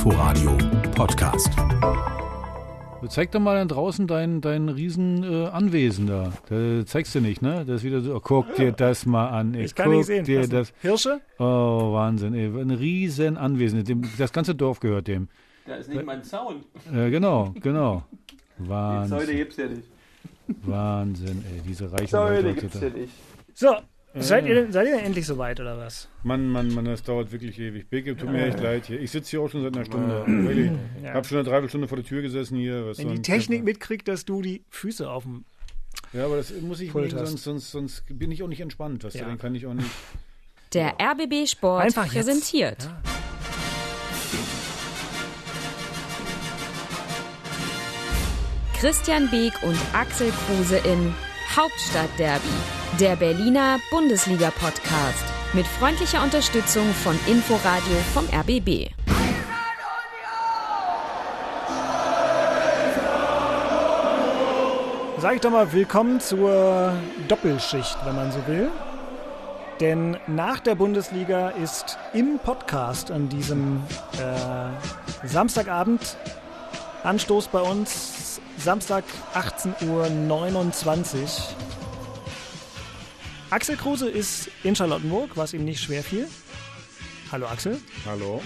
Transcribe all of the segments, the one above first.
Inforadio Podcast. Zeig doch mal dann draußen dein, dein riesen äh, Anwesen da. Das zeigst du nicht, ne? Das ist wieder so, oh, guck dir das mal an. Ey. Ich kann guck nicht sehen. Dir Was das. Hirsche? Oh, Wahnsinn, ey. Ein riesen Anwesen. Dem, das ganze Dorf gehört dem. Da ist nicht mein Zaun. Äh, genau, genau. Die Zäune Wahnsinn, gibt's ja nicht. Wahnsinn, ey. Diese reichen Zäune Leute gibt's ja nicht. So, seid, ihr, denn- seid ihr denn endlich soweit oder was? Mann, Mann, Mann, das dauert wirklich ewig. Beke, tut mir echt leid hier. Ich sitze hier auch schon seit einer Stunde. Wirklich. Ja. Hab schon eine Dreiviertelstunde vor der Tür gesessen hier. Was Wenn die Technik mitkriegt, dass du die Füße auf dem. Ja, aber das muss ich nicht, sonst, sonst, sonst bin ich auch nicht entspannt. Weißt Ja. du, dann kann ich auch nicht. Der RBB Sport Einfach präsentiert. Ja. Christian Beek und Axel Kruse in Hauptstadtderby, der Berliner Bundesliga-Podcast. Mit freundlicher Unterstützung von Inforadio vom RBB. Sag ich doch mal willkommen zur Doppelschicht, wenn man so will. Denn nach der Bundesliga ist im Podcast an diesem äh, Samstagabend Anstoß bei uns Samstag 18.29 Uhr. Axel Kruse ist in Charlottenburg, was ihm nicht schwer fiel. Hallo Axel. Hallo?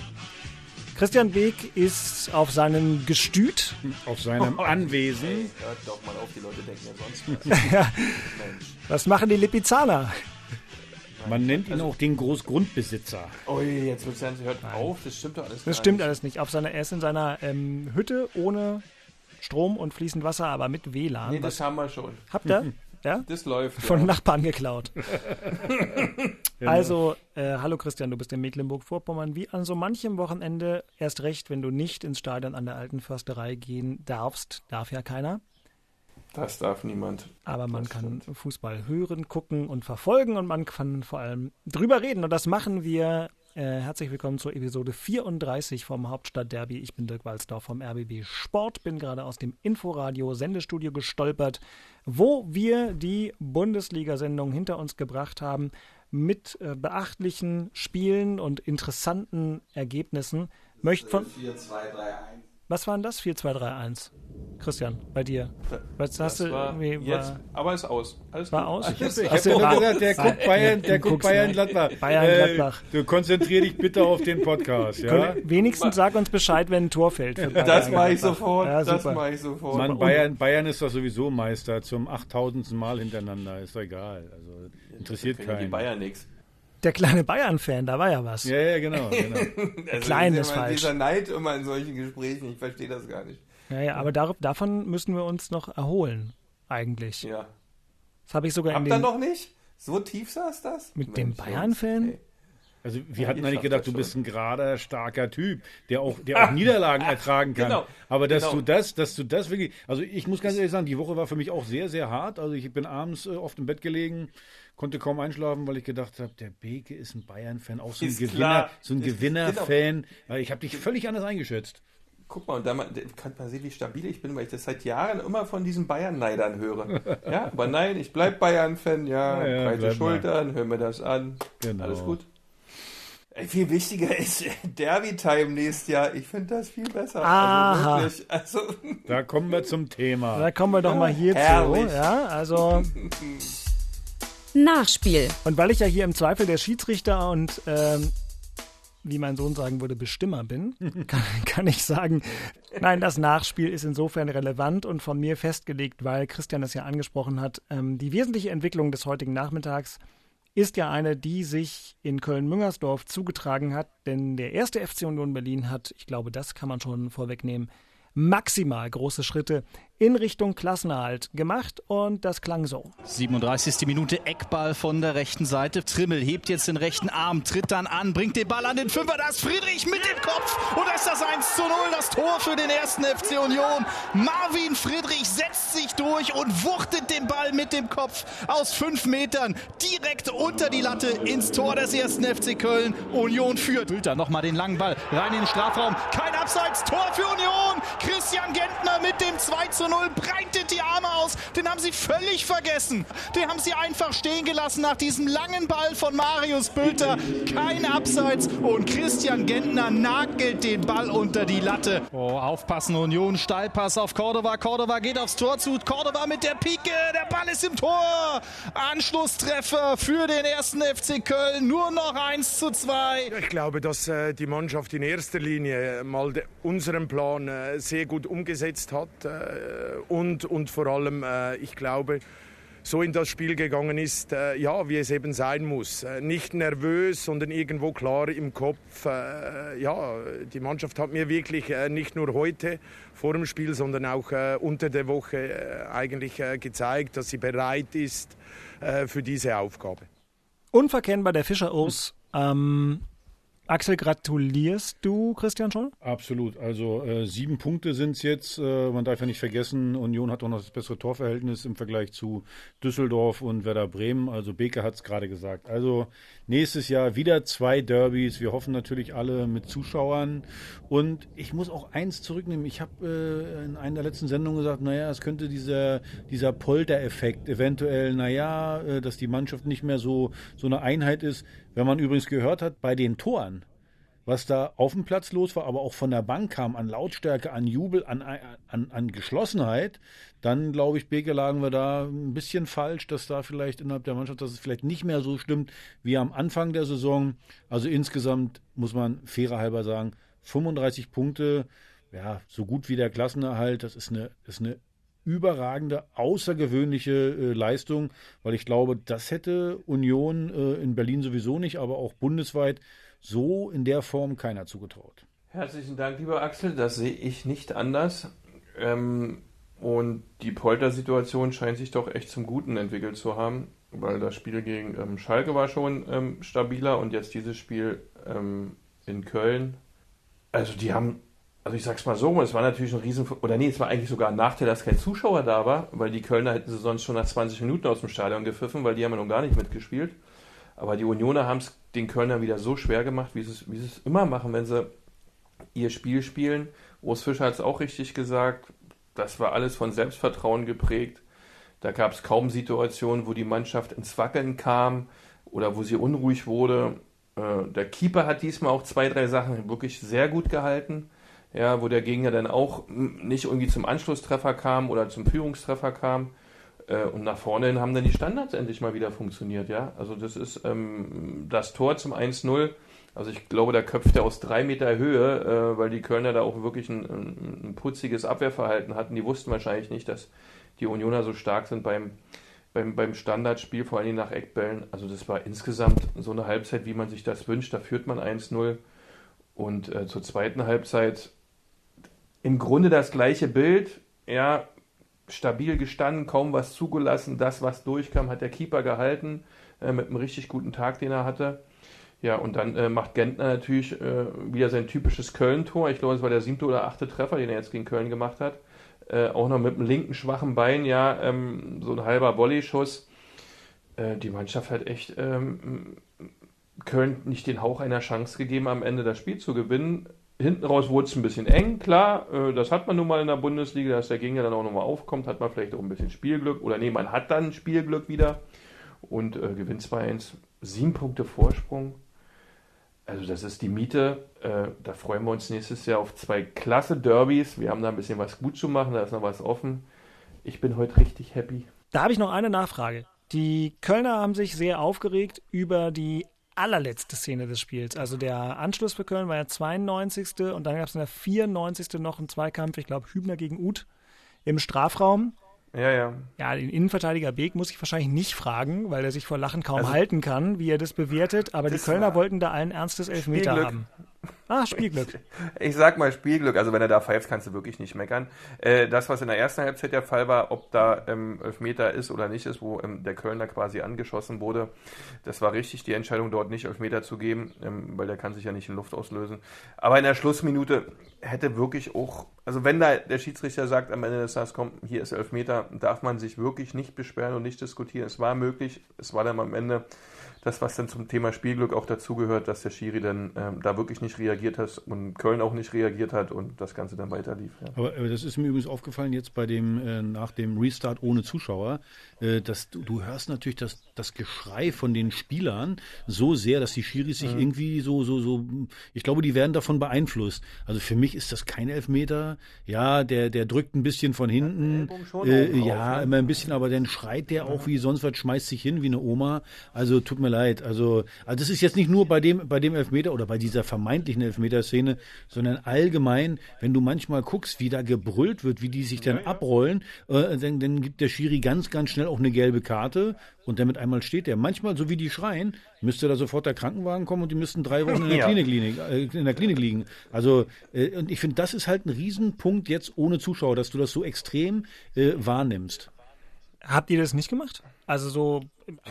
Christian Beek ist auf seinem Gestüt. Auf seinem Anwesen. Hört doch mal auf, die Leute denken ja sonst was. Mensch. Was machen die Lipizzaner? Man nennt ihn auch den Großgrundbesitzer. Ui, jetzt wird's ernst. Hört auf, das stimmt doch alles Das gar stimmt nicht. alles nicht. Auf seiner, er ist in seiner ähm, Hütte ohne Strom und fließend Wasser, aber mit WLAN. Nee, das Was haben wir schon. habt ihr? Ja? Das läuft. Von ja. Nachbarn geklaut. Also, äh, hallo Christian, du bist in Mecklenburg-Vorpommern. Wie an so manchem Wochenende, erst recht, wenn du nicht ins Stadion an der alten Försterei gehen darfst, darf ja keiner. Das darf niemand. Aber man Das kann stimmt. Fußball hören, gucken und verfolgen und man kann vor allem drüber reden. Und das machen wir. Äh, herzlich willkommen zur Episode 34 vom Hauptstadtderby. Ich bin Dirk Walzdorf vom RBB Sport, bin gerade aus dem Inforadio Sendestudio gestolpert, wo wir die Bundesliga-Sendung hinter uns gebracht haben mit äh, beachtlichen Spielen und interessanten Ergebnissen. Möcht von 4, 2, 3, 1. was waren das? 4, 2, 3, 1. Christian, bei dir. Was hast Das du war irgendwie jetzt, war, aber ist aus. Alles war gut. aus? Alles Ich Hast hab du- doch Ah, gesagt, der guckt Bayern, der den guckt Bayern. Gladbach. Bayern Äh, Gladbach. Du konzentrier dich bitte auf den Podcast, ja? Wenigstens sag uns Bescheid, wenn ein Tor fällt. Das mache ich sofort. Ja, das mache ich sofort. Mann, Bayern, Bayern ist doch sowieso Meister zum 8000. Mal hintereinander. Ist doch egal. Also interessiert Können die keinen. Bayern nichts. Der kleine Bayern-Fan, da war ja was. Ja, ja, genau. genau. Also, Klein ist immer falsch. Dieser Neid immer in solchen Gesprächen, ich verstehe das gar nicht. Ja, ja, aber dar davon müssen wir uns noch erholen, eigentlich. Ja. Das habe ich sogar in Habt ihr den, noch nicht? So tief saß das? Mit dem Mensch, Bayern-Fan? Also wir Ja, hatten eigentlich gedacht, du bist ein gerader, starker Typ, der auch, der auch Niederlagen ertragen kann. Genau, Aber dass genau. du das, dass du das wirklich, also ich muss ganz ehrlich sagen, die Woche war für mich auch sehr, sehr hart. Also ich bin abends äh, oft im Bett gelegen, konnte kaum einschlafen, weil ich gedacht habe, der Beke ist ein Bayern-Fan, auch so ein Ist Gewinner, klar. so ein genau. Gewinner-Fan. Weil Ich habe dich völlig anders eingeschätzt. Guck mal, und da man, kann man sehen, wie stabil ich bin, weil ich das seit Jahren immer von diesen Bayern-Neidern höre. Ja, aber nein, ich bleib Bayern-Fan, ja, Ja, ja, breite bleib mal. Schultern, hör mir das an. Genau. Alles gut. Viel wichtiger ist Derby-Time nächstes Jahr. Ich finde das viel besser. Aha. Also wirklich. Also, Da kommen wir zum Thema. Da kommen wir doch mal hierzu. Herrlich. Ja, also, Nachspiel. und weil ich ja hier im Zweifel der Schiedsrichter und, ähm, wie mein Sohn sagen würde, Bestimmer bin, kann, kann ich sagen, nein, das Nachspiel ist insofern relevant und von mir festgelegt, weil Christian es ja angesprochen hat. Ähm, die wesentliche Entwicklung des heutigen Nachmittags ist ja eine, die sich in Köln-Müngersdorf zugetragen hat, denn der erste FC Union Berlin hat, ich glaube, das kann man schon vorwegnehmen, maximal große Schritte in Richtung Klassenerhalt gemacht und das klang so. 37. Minute Eckball von der rechten Seite. Trimmel hebt jetzt den rechten Arm, tritt dann an, bringt den Ball an den Fünfer. Da ist Friedrich mit dem Kopf und da ist das 1 zu 0, das Tor für den ersten FC Union. Marvin Friedrich setzt sich durch und wuchtet den Ball mit dem Kopf aus fünf Metern direkt unter die Latte ins Tor des ersten FC Köln. Union führt. Bülter nochmal den langen Ball rein in den Strafraum. Kein Abseits, Tor für Union. Christian Gentner mit dem 2 zu 0 breitet die Arme aus. Den haben sie völlig vergessen. Den haben sie einfach stehen gelassen nach diesem langen Ball von Marius Bülter. Kein Abseits und Christian Gentner nagelt den Ball unter die Latte. Oh, aufpassen Union, Steilpass auf Cordova. Cordova geht aufs Tor zu. Cordova mit der Pike, der Ball ist im Tor. Anschlusstreffer für den ersten FC Köln. Nur noch 1 zu 2. Ich glaube, dass äh, die Mannschaft in erster Linie mal unseren Plan äh, sehr gut umgesetzt hat äh, und, und vor allem, äh, ich glaube, so in das Spiel gegangen ist, äh, ja, wie es eben sein muss. Äh, nicht nervös, sondern irgendwo klar im Kopf. Äh, ja, die Mannschaft hat mir wirklich äh, nicht nur heute vor dem Spiel, sondern auch äh, unter der Woche äh, eigentlich gezeigt, dass sie bereit ist für diese Aufgabe. Unverkennbar der Fischer-Urs. Ähm, Axel, gratulierst du Christian schon? Absolut. Also äh, sieben Punkte sind es jetzt. Äh, man darf ja nicht vergessen, Union hat auch noch das bessere Torverhältnis im Vergleich zu Düsseldorf und Werder Bremen. Also Beke hat es gerade gesagt. Also nächstes Jahr wieder zwei Derbys. Wir hoffen natürlich alle mit Zuschauern. Und ich muss auch eins zurücknehmen. Ich habe äh, in einer der letzten Sendungen gesagt, naja, es könnte dieser, dieser Polter-Effekt eventuell, naja, äh, dass die Mannschaft nicht mehr so, so eine Einheit ist wenn man übrigens gehört hat, bei den Toren, was da auf dem Platz los war, aber auch von der Bank kam, an Lautstärke, an Jubel, an, an, an Geschlossenheit, dann glaube ich, Beke lagen wir da ein bisschen falsch, dass da vielleicht innerhalb der Mannschaft, dass es vielleicht nicht mehr so stimmt wie am Anfang der Saison. Also insgesamt muss man fairer halber sagen, 35 Punkte, ja, so gut wie der Klassenerhalt, das ist eine, ist eine überragende, außergewöhnliche äh, Leistung, weil ich glaube, das hätte Union äh, in Berlin sowieso nicht, aber auch bundesweit so in der Form keiner zugetraut. Herzlichen Dank, lieber Axel. Das sehe ich nicht anders. Ähm, und die Polter-Situation scheint sich doch echt zum Guten entwickelt zu haben, weil das Spiel gegen ähm, Schalke war schon ähm, stabiler und jetzt dieses Spiel ähm, in Köln. Also die haben also ich sag's mal so, es war natürlich ein Riesen, oder nee, es war eigentlich sogar ein Nachteil, dass kein Zuschauer da war, weil die Kölner hätten sie sonst schon nach 20 Minuten aus dem Stadion gepfiffen, weil die haben ja noch gar nicht mitgespielt. Aber die Unioner haben es den Kölnern wieder so schwer gemacht, wie sie es, wie sie es immer machen, wenn sie ihr Spiel spielen. Urs Fischer hat es auch richtig gesagt, das war alles von Selbstvertrauen geprägt. Da gab es kaum Situationen, wo die Mannschaft ins Wackeln kam oder wo sie unruhig wurde. Äh, der Keeper hat diesmal auch zwei, drei Sachen wirklich sehr gut gehalten ja, wo der Gegner dann auch nicht irgendwie zum Anschlusstreffer kam oder zum Führungstreffer kam. Äh, und nach vorne hin haben dann die Standards endlich mal wieder funktioniert, ja. Also das ist ähm, das Tor zum 1-0. Also ich glaube, da köpft er aus drei Meter Höhe, äh, weil die Kölner da auch wirklich ein, ein, putziges Abwehrverhalten hatten. Die wussten wahrscheinlich nicht, dass die Unioner so stark sind beim, beim, beim Standardspiel, vor allem nach Eckbällen. Also das war insgesamt so eine Halbzeit, wie man sich das wünscht. Da führt man 1-0. Und äh, zur zweiten Halbzeit im Grunde das gleiche Bild. Ja, stabil gestanden, kaum was zugelassen. Das, was durchkam, hat der Keeper gehalten äh, mit einem richtig guten Tag, den er hatte. Ja, und dann äh, macht Gentner natürlich äh, wieder sein typisches Köln-Tor. Ich glaube, es war der siebte oder achte Treffer, den er jetzt gegen Köln gemacht hat. Äh, auch noch mit einem linken schwachen Bein, ja, ähm, so ein halber Volley-Schuss. Äh, die Mannschaft hat echt ähm, Köln nicht den Hauch einer Chance gegeben, am Ende das Spiel zu gewinnen hinten raus wurde es ein bisschen eng, klar, äh, das hat man nun mal in der Bundesliga, dass der Gegner dann auch nochmal aufkommt, hat man vielleicht auch ein bisschen Spielglück oder nee, man hat dann Spielglück wieder und äh, gewinnt 2-1, sieben Punkte Vorsprung. Also das ist die Miete. Äh, da freuen wir uns nächstes Jahr auf zwei klasse Derbys. Wir haben da ein bisschen was gut zu machen, da ist noch was offen. Ich bin heute richtig happy. Da habe ich noch eine Nachfrage. Die Kölner haben sich sehr aufgeregt über die allerletzte Szene des Spiels. Also der Anschluss für Köln war ja 92. und dann gab es in der 94. noch einen Zweikampf, ich glaube Hübner gegen Uth im Strafraum. Ja, ja. Ja, den Innenverteidiger Beek muss ich wahrscheinlich nicht fragen, weil er sich vor Lachen kaum also, das, halten kann, wie er das bewertet. Aber die Kölner wollten da allen Ernstes Elfmeter haben. Ah, Spielglück. Ich sag mal Spielglück. Also wenn er da pfeift, kannst du wirklich nicht meckern. Äh, das, was in der ersten Halbzeit der Fall war, ob da ähm, Elfmeter ist oder nicht ist, wo ähm, der Kölner quasi angeschossen wurde, das war richtig, die Entscheidung dort nicht Elfmeter zu geben, ähm, weil der kann sich ja nicht in Luft auslösen. Aber in der Schlussminute hätte wirklich auch, also wenn da der Schiedsrichter sagt am Ende des Tages, komm, hier ist Elfmeter, darf man sich wirklich nicht beschweren und nicht diskutieren. Es war möglich, es war dann am Ende das, was dann zum Thema Spielglück auch dazugehört, dass der Schiri dann ähm, da wirklich nicht reagiert hat und Köln auch nicht reagiert hat und das Ganze dann weiter lief. Ja. Aber äh, das ist mir übrigens aufgefallen jetzt bei dem, äh, nach dem Restart ohne Zuschauer, äh, dass du, du hörst natürlich das, das Geschrei von den Spielern so sehr, dass die Schiris sich mhm. irgendwie so, so, so, ich glaube, die werden davon beeinflusst. Also für mich ist das kein Elfmeter. Ja, der, der drückt ein bisschen von hinten. Äh, ja, ne? immer ein bisschen, aber dann schreit der auch wie sonst was, schmeißt sich hin wie eine Oma. Also tut mir leid. Also, also das ist jetzt nicht nur bei dem, bei dem Elfmeter oder bei dieser vermeintlichen Elfmeterszene, sondern allgemein, wenn du manchmal guckst, wie da gebrüllt wird, wie die sich dann abrollen, äh, dann, dann gibt der Schiri ganz, ganz schnell auch eine gelbe Karte und damit einmal steht der. Manchmal, so wie die schreien, müsste da sofort der Krankenwagen kommen und die müssten drei Wochen in der, ja. Klinik, liegen, äh, in der Klinik liegen. Also, äh, und ich finde, das ist halt ein Riesenpunkt jetzt ohne Zuschauer, dass du das so extrem äh, wahrnimmst. Habt ihr das nicht gemacht? Also so,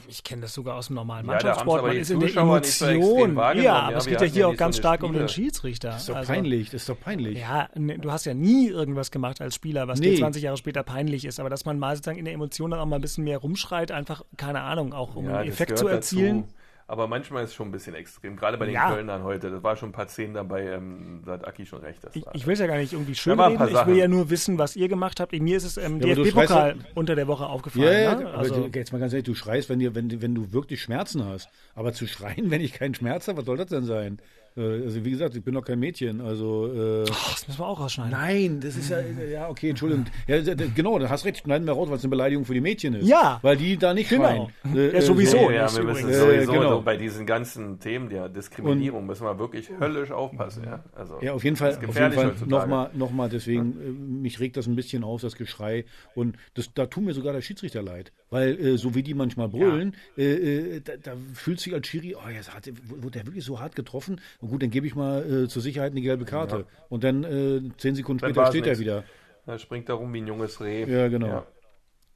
ich kenne das sogar aus dem normalen Mannschaftssport, ja, man ist in der Emotion. So ja, aber ja, es geht ja hier auch ganz so stark Spiele. um den Schiedsrichter. Das ist doch also, peinlich, das ist doch peinlich. Ja, ne, du hast ja nie irgendwas gemacht als Spieler, was nee. dir 20 Jahre später peinlich ist, aber dass man mal sozusagen in der Emotion dann auch mal ein bisschen mehr rumschreit, einfach, keine Ahnung, auch um einen Effekt zu erzielen. Dazu. Aber manchmal ist es schon ein bisschen extrem, gerade bei den ja. Kölnern heute. Das war schon ein paar Szenen dabei, ähm, da hat Aki schon recht. ich, ich will es ja gar nicht irgendwie schön reden, ich will ja nur wissen, was ihr gemacht habt. Mir ist es im ja, DFB-Pokal unter der Woche aufgefallen. Ja, ne? also, jetzt mal ganz ehrlich, du schreist, wenn, dir, wenn, wenn du wirklich Schmerzen hast. Aber zu schreien, wenn ich keinen Schmerz habe, was soll das denn sein? Äh, also wie gesagt, ich bin doch kein Mädchen. Also äh, oh, das müssen wir auch rausschneiden. Nein, das ist ja ja okay, Entschuldigung. Ja, genau, da hast recht, schneiden wir raus, weil es eine Beleidigung für die Mädchen ist. Ja, weil die da nicht genau. schreien. Äh, ja, sowieso. Ja, wir müssen äh, sowieso genau. bei diesen ganzen Themen der Diskriminierung Und, müssen wir wirklich höllisch aufpassen. Ja, also ja auf jeden Fall. Auf jeden Fall nochmal, noch mal deswegen ja. Äh, mich regt das ein bisschen auf, das Geschrei. Und das, da tut mir sogar der Schiedsrichter leid, weil äh, so wie die manchmal brüllen, ja. da, da, fühlt sich als Schiri, oh, jetzt hat, wurde der wirklich so hart getroffen. Und gut, dann gebe ich mal äh, zur Sicherheit eine gelbe Karte. Ja. Und dann äh, zehn Sekunden später steht er wieder. Er springt da rum wie ein junges Reh. Ja, genau. Ja.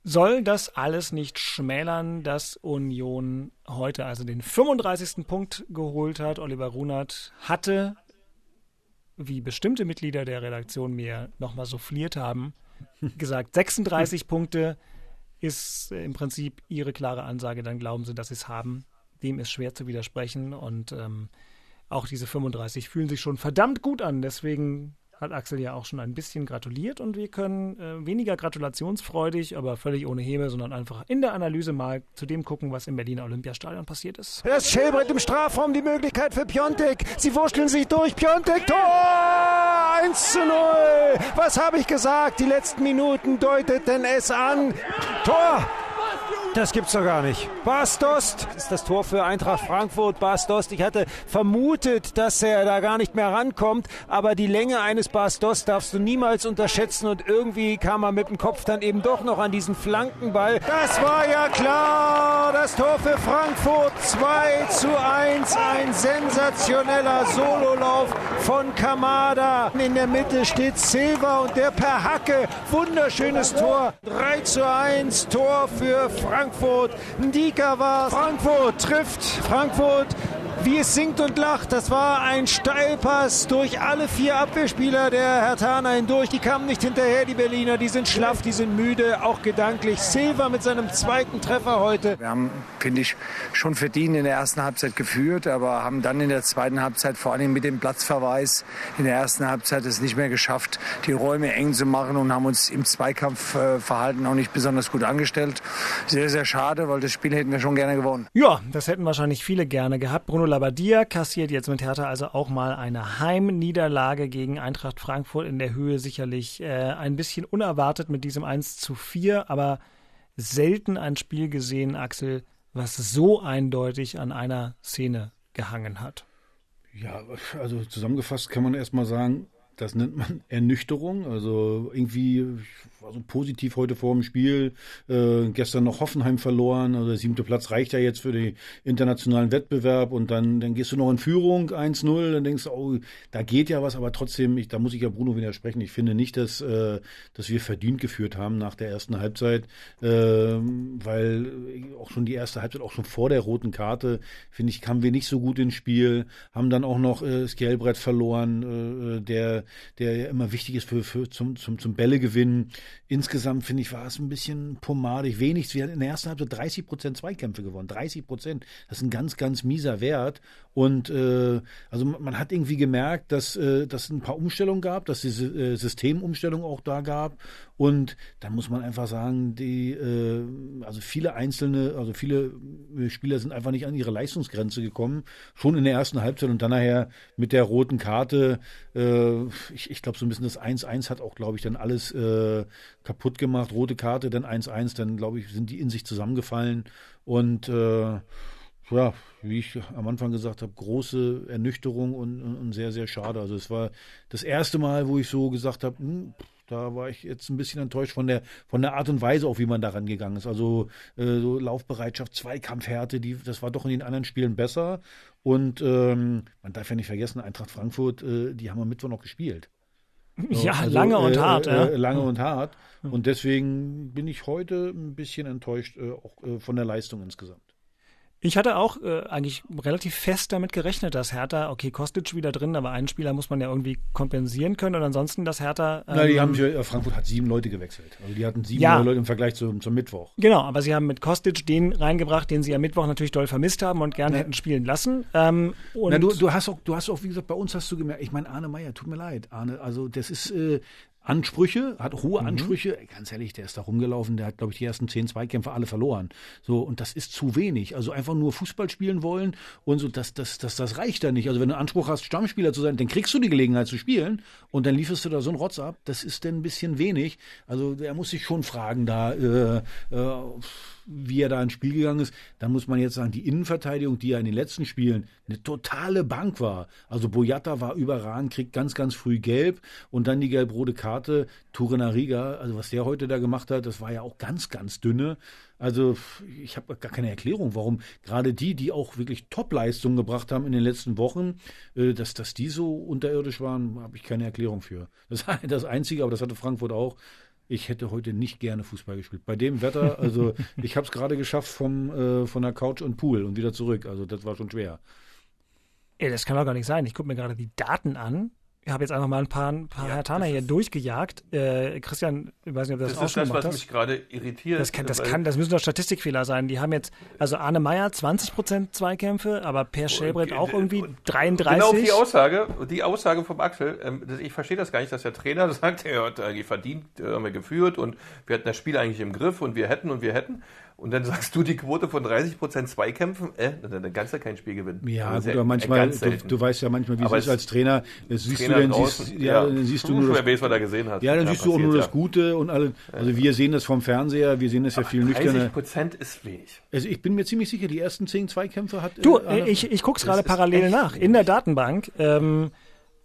Soll das alles nicht schmälern, dass Union heute also den 35. Punkt geholt hat? Oliver Runert hatte, wie bestimmte Mitglieder der Redaktion mir nochmal souffliert haben, gesagt, 36 Punkte ist im Prinzip ihre klare Ansage. Dann glauben sie, dass sie es haben. Dem ist schwer zu widersprechen und ähm, auch diese 35 fühlen sich schon verdammt gut an. Deswegen hat Axel ja auch schon ein bisschen gratuliert und wir können äh, weniger gratulationsfreudig, aber völlig ohne Häme, sondern einfach in der Analyse mal zu dem gucken, was im Berliner Olympiastadion passiert ist. Das Schäbrett im Strafraum, die Möglichkeit für Piontek. Sie wurschteln sich durch. Piontek, Tor! 1 zu 0. Was habe ich gesagt? Die letzten Minuten deuteten es an. Tor! Das gibt's doch gar nicht. Bastos ist das Tor für Eintracht Frankfurt. Bastos, ich hatte vermutet, dass er da gar nicht mehr rankommt, aber die Länge eines Bastos darfst du niemals unterschätzen und irgendwie kam er mit dem Kopf dann eben doch noch an diesen Flankenball. Das war ja klar. Das Tor für Frankfurt 2 zu 1. Ein sensationeller Sololauf von Kamada. In der Mitte steht Silva und der per Hacke. Wunderschönes Tor. 3 zu 1 Tor für Frankfurt. Frankfurt. Ndika war Frankfurt trifft Frankfurt wie es singt und lacht. Das war ein Steilpass durch alle vier Abwehrspieler der Hertaner hindurch. Die kamen nicht hinterher, die Berliner. Die sind schlaff, die sind müde, auch gedanklich. Silva mit seinem zweiten Treffer heute. Wir haben, finde ich, schon verdient in der ersten Halbzeit geführt, aber haben dann in der zweiten Halbzeit vor allem mit dem Platzverweis in der ersten Halbzeit es nicht mehr geschafft, die Räume eng zu machen und haben uns im Zweikampfverhalten auch nicht besonders gut angestellt. Sehr, sehr schade, weil das Spiel hätten wir schon gerne gewonnen. Ja, das hätten wahrscheinlich viele gerne gehabt. Bruno Labbadia kassiert jetzt mit Hertha also auch mal eine Heimniederlage gegen Eintracht Frankfurt in der Höhe sicherlich äh, ein bisschen unerwartet mit diesem 1 zu 4, aber selten ein Spiel gesehen, Axel, was so eindeutig an einer Szene gehangen hat. Ja, also zusammengefasst kann man erstmal sagen, das nennt man Ernüchterung. Also irgendwie, war so positiv heute vor dem Spiel. Äh, gestern noch Hoffenheim verloren. Also der siebte Platz reicht ja jetzt für den internationalen Wettbewerb. Und dann, dann gehst du noch in Führung 1-0. Dann denkst du, oh, da geht ja was. Aber trotzdem, ich, da muss ich ja Bruno widersprechen. Ich finde nicht, dass, äh, dass wir verdient geführt haben nach der ersten Halbzeit. Äh, weil auch schon die erste Halbzeit, auch schon vor der roten Karte, finde ich, kamen wir nicht so gut ins Spiel. Haben dann auch noch äh, Skelbrett verloren, äh, der der ja immer wichtig ist für, für zum, zum, zum Bälle gewinnen. Insgesamt finde ich, war es ein bisschen pomadig. Wenig. Wir hatten in der ersten Halbzeit 30 Prozent Zweikämpfe gewonnen. 30 Prozent. Das ist ein ganz, ganz mieser Wert. Und äh, also man hat irgendwie gemerkt, dass äh, dass ein paar Umstellungen gab, dass diese äh, Systemumstellung auch da gab. Und dann muss man einfach sagen, die äh, also viele einzelne, also viele äh, Spieler sind einfach nicht an ihre Leistungsgrenze gekommen, schon in der ersten Halbzeit und dann nachher mit der roten Karte. Äh, ich ich glaube so ein bisschen das 1-1 hat auch, glaube ich, dann alles äh, kaputt gemacht. Rote Karte, dann 1-1, dann glaube ich sind die in sich zusammengefallen und äh, ja, wie ich am Anfang gesagt habe, große Ernüchterung und, und sehr, sehr schade. Also es war das erste Mal, wo ich so gesagt habe, hm, da war ich jetzt ein bisschen enttäuscht von der von der Art und Weise, auch wie man daran gegangen ist. Also äh, so Laufbereitschaft, Zweikampfhärte, die das war doch in den anderen Spielen besser. Und ähm, man darf ja nicht vergessen, Eintracht Frankfurt, äh, die haben am Mittwoch noch gespielt. So, Ja, also, lange und äh, hart. Äh, ja. lange und hart. Und deswegen bin ich heute ein bisschen enttäuscht, äh, auch äh, von der Leistung insgesamt. Ich hatte auch äh, eigentlich relativ fest damit gerechnet, dass Hertha, okay, Kostic wieder drin, aber einen Spieler muss man ja irgendwie kompensieren können und ansonsten, dass Hertha. Ähm, Na, die haben, äh, Frankfurt hat sieben Leute gewechselt. Also die hatten sieben Ja. Leute im Vergleich zum, zum Mittwoch. Genau, aber sie haben mit Kostic den reingebracht, den sie am Mittwoch natürlich doll vermisst haben und gerne hätten spielen lassen. Ähm, Na, du, du hast auch, du hast auch, wie gesagt, bei uns hast du gemerkt, ich meine, Arne Meyer, tut mir leid, Arne, also das ist äh, Ansprüche, hat hohe Mhm. Ansprüche, ganz ehrlich, der ist da rumgelaufen, der hat, glaube ich, die ersten zehn Zweikämpfe alle verloren. So, und das ist zu wenig. Also einfach nur Fußball spielen wollen und so, das, das, das, das reicht da nicht. Also wenn du Anspruch hast, Stammspieler zu sein, dann kriegst du die Gelegenheit zu spielen und dann lieferst du da so einen Rotz ab, das ist dann ein bisschen wenig. Also er muss sich schon fragen, da, äh, äh, wie er da ins Spiel gegangen ist, dann muss man jetzt sagen, die Innenverteidigung, die ja in den letzten Spielen eine totale Bank war. Also Boyata war überragend, kriegt ganz, ganz früh gelb und dann die gelb-rote Karte. Turenariga, also was der heute da gemacht hat, das war ja auch ganz, ganz dünne. Also ich habe gar keine Erklärung, warum gerade die, die auch wirklich Top-Leistungen gebracht haben in den letzten Wochen, äh, dass, dass die so unterirdisch waren, habe ich keine Erklärung für. Das ist das Einzige, aber das hatte Frankfurt auch. Ich hätte heute nicht gerne Fußball gespielt. Bei dem Wetter, also ich habe es gerade geschafft vom, äh, von der Couch und Pool und wieder zurück. Also das war schon schwer. Ey, das kann doch gar nicht sein. Ich gucke mir gerade die Daten an. Ich habe jetzt einfach mal ein paar, ein paar Hertaner hier durchgejagt. Äh, Christian, ich weiß nicht, ob du das, Das auch ist schon das, gemacht was hast. mich gerade irritiert. Das kann, das kann, das müssen doch Statistikfehler sein. Die haben jetzt, also Arne Meyer 20% Zweikämpfe, aber Per Schellbrett auch irgendwie 33. Genau die Aussage, die Aussage vom Axel, ähm, das- ich verstehe das gar nicht, dass der Trainer sagt, er hat eigentlich verdient, äh, haben wir geführt und wir hatten das Spiel eigentlich im Griff und wir hätten und wir hätten. Und dann sagst du die Quote von 30% Zweikämpfen, äh, dann, kannst du kein Spiel gewinnen. Ja, gut, aber manchmal, ganz du, du weißt ja manchmal, wie Aber es ist als Trainer. Das siehst Trainer du dann, draußen, siehst, ja, dann siehst du nur das, weiß, was er gesehen hat. ja, dann Ja, siehst du auch nur das Gute und alle. Also wir sehen das vom Fernseher, wir sehen das ja viel nüchterner. 30% ist wenig. Also ich bin mir ziemlich sicher, die ersten zehn Zweikämpfe hat. Du, äh, äh, ich, ich gucke es gerade parallel nach in der Datenbank. Ähm,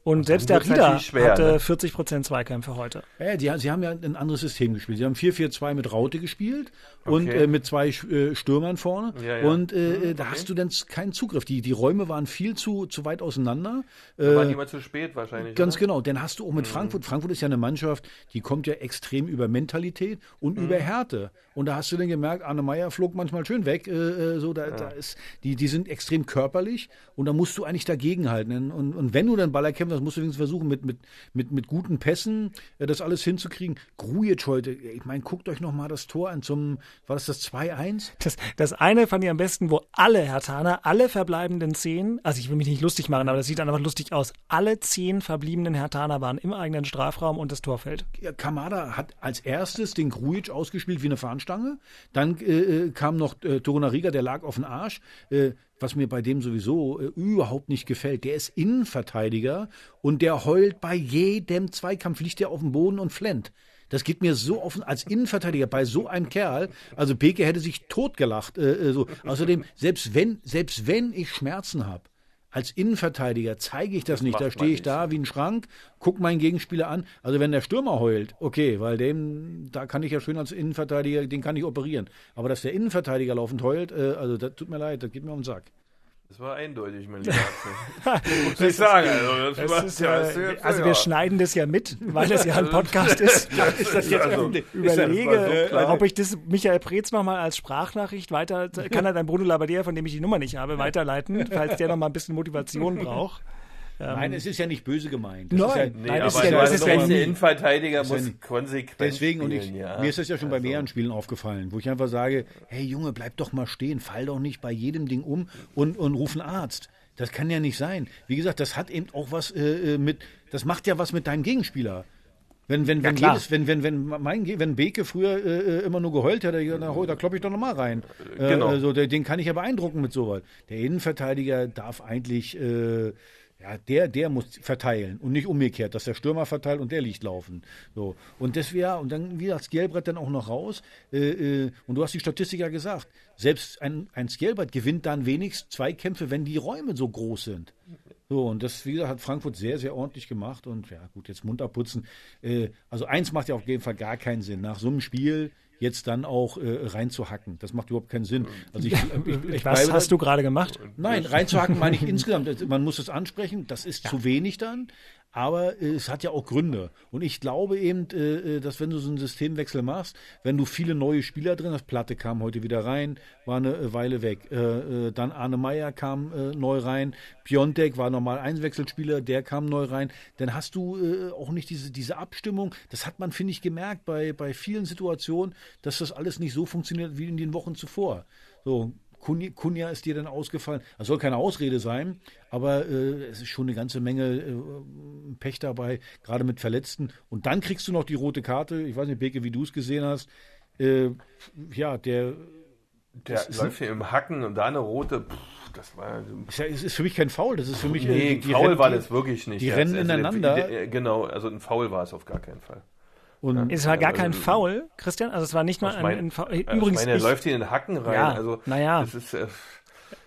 und selbst der Rieder schwer, hatte ne? 40% Zweikämpfe heute. Ja, die, sie haben ja ein anderes System gespielt. Sie haben 4-4-2 mit Raute gespielt und Okay. äh, mit zwei äh, Stürmern vorne. Ja, ja. Und äh, Mhm, da okay. hast du dann keinen Zugriff. Die, die Räume waren viel zu, zu weit auseinander. Da war Äh, niemand zu spät wahrscheinlich. Ganz oder? genau, denn hast du auch Mhm. mit Frankfurt, Frankfurt ist ja eine Mannschaft, die kommt ja extrem über Mentalität und Mhm. über Härte. Und da hast du dann gemerkt, Arne Meyer flog manchmal schön weg, äh, äh, so, da, da ist, die, die sind extrem körperlich und da musst du eigentlich dagegenhalten. Und, und wenn du dann Baller kämpfst, musst du wenigstens versuchen, mit, mit, mit, mit guten Pässen äh, das alles hinzukriegen. Grujic heute, ich meine, guckt euch noch mal das Tor an zum, war das das 2-1? Das, das eine fand ich am besten, wo alle Hertaner, alle verbleibenden zehn, also ich will mich nicht lustig machen, aber das sieht dann einfach lustig aus. Alle zehn verbliebenen Hertaner waren im eigenen Strafraum und das Torfeld. Ja, Kamada hat als erstes den Grujic ausgespielt wie eine Fahnenstange. Dann äh, äh, kam noch äh, Torunariga, der lag auf dem Arsch. Äh, was mir bei dem sowieso äh, überhaupt nicht gefällt. Der ist Innenverteidiger und der heult bei jedem Zweikampf, liegt der auf dem Boden und flennt. Das geht mir so offen als Innenverteidiger bei so einem Kerl. Also Beke hätte sich totgelacht. Äh, äh, so. Außerdem, selbst wenn, selbst wenn ich Schmerzen habe, als Innenverteidiger zeige ich das, nicht. Da stehe ich nicht. da wie ein Schrank, guck meinen Gegenspieler an. Also wenn der Stürmer heult, okay, weil dem, da kann ich ja schön als Innenverteidiger, den kann ich operieren. Aber dass der Innenverteidiger laufend heult, äh, also das tut mir leid, das geht mir um den Sack. Das war eindeutig, mein lieber. Muss ich sagen. Also, das war, ist, ja, äh, also ja. wir schneiden das ja mit, weil es ja ein Podcast ist. ist das jetzt also, Überlege, so klar? ob ich das Michael Preetz nochmal als Sprachnachricht weiter, kann er dann Bruno Labbadia, von dem ich die Nummer nicht habe, weiterleiten, falls der nochmal ein bisschen Motivation braucht. Nein, es ist ja nicht böse gemeint. Das Nein, ist ja, Nee, Nein, aber das ist der ja- das ist ja nie- Innenverteidiger ja muss konsequent Deswegen, und ich, spielen, ja. mir ist das ja schon bei Also, mehreren Spielen aufgefallen, wo ich einfach sage, hey Junge, bleib doch mal stehen, fall doch nicht bei jedem Ding um und, und ruf einen Arzt. Das kann ja nicht sein. Wie gesagt, das hat eben auch was äh, äh mit, das macht ja was mit deinem Gegenspieler. Wenn, wenn, wenn, klar. jedes, wenn, wenn, wenn, mein, wenn Beke früher äh, äh, immer nur geheult hat, da, da, da kloppe ich doch nochmal rein. Äh, Genau. Also, der, den kann ich ja beeindrucken mit sowas. Der Innenverteidiger darf eigentlich, äh, ja, der, der muss verteilen und nicht umgekehrt, dass der Stürmer verteilt und der liegt laufen. So. Und das wäre, und dann, wie gesagt, Skelbrett dann auch noch raus. Äh, äh, und du hast die Statistik ja gesagt. Selbst ein, ein Skelbrett gewinnt dann wenigstens Zweikämpfe, wenn die Räume so groß sind. So, und das, wie gesagt, hat Frankfurt sehr, sehr ordentlich gemacht. Und ja, gut, jetzt Mund abputzen. Äh, also eins macht ja auf jeden Fall gar keinen Sinn. Nach so einem Spiel jetzt dann auch äh, reinzuhacken. Das macht überhaupt keinen Sinn. Also ich, ich, ich Was hast da- du gerade gemacht? Nein, reinzuhacken meine ich insgesamt. Das- Man muss es ansprechen. Das ist zu wenig dann. Aber äh, es hat ja auch Gründe. Und ich glaube eben, äh, äh, dass wenn du so einen Systemwechsel machst, wenn du viele neue Spieler drin hast, Platte kam heute wieder rein, war eine Weile weg. Dann Arne Meyer kam neu rein, Piontek war normal Einwechselspieler, der kam neu rein. Dann hast du auch nicht diese, diese Abstimmung. Das hat man, finde ich, gemerkt bei, bei vielen Situationen, dass das alles nicht so funktioniert wie in den Wochen zuvor. So, Kunja, ist dir dann ausgefallen. Das soll keine Ausrede sein, aber äh, es ist schon eine ganze Menge äh, Pech dabei, gerade mit Verletzten. Und dann kriegst du noch die rote Karte. Ich weiß nicht, Beke, wie du es gesehen hast. Äh, ja, der Der läuft hier im Hacken und da eine rote. Pff, das war. ist, ja, es ist für mich kein Foul. Das ist für mich. Nee, äh, die Foul war das wirklich nicht. Die jetzt. rennen Also, ineinander. der- der- Genau, also ein Foul war es auf gar keinen Fall. Und Es war gar Also, kein Foul, Christian. Also es war nicht Ich ein, mein- ein Foul. also Übrigens, ich meine, er ich, läuft hier in den Hacken rein. Ja, also, na ja. Das ist, äh,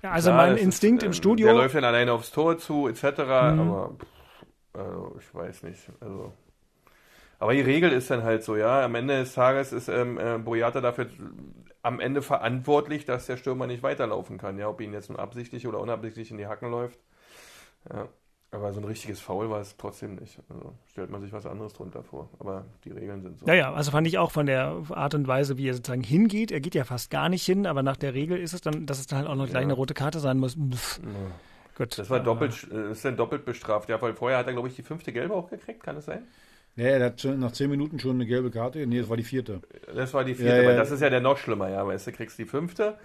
also klar, mein das Instinkt ist, im äh, Studio. Der läuft dann alleine aufs Tor zu, etc. Mhm. Aber pff, also, ich weiß nicht. Also. Aber die Regel ist dann halt so, ja. Am Ende des Tages ist ähm, äh, Boyata dafür am Ende verantwortlich, dass der Stürmer nicht weiterlaufen kann. Ja, ob ihn jetzt nun absichtlich oder unabsichtlich in die Hacken läuft. Ja. Aber so ein richtiges Foul war es trotzdem nicht. Also stellt man sich was anderes drunter vor. Aber die Regeln sind so. Ja, ja, also fand ich auch von der Art und Weise, wie er sozusagen hingeht. Er geht ja fast gar nicht hin, aber nach der Regel ist es dann, dass es dann halt auch noch gleich Ja. eine rote Karte sein muss. Pff. Gut. Das war doppelt, äh, ist dann doppelt bestraft. Ja, weil vorher hat er, glaube ich, die fünfte Gelbe auch gekriegt, kann es sein? ja, er hat schon nach zehn Minuten schon eine gelbe Karte. Nee, das war die vierte. Das war die vierte, Ja, ja. weil das ist ja der noch schlimmer, ja, weißt du, kriegst die fünfte,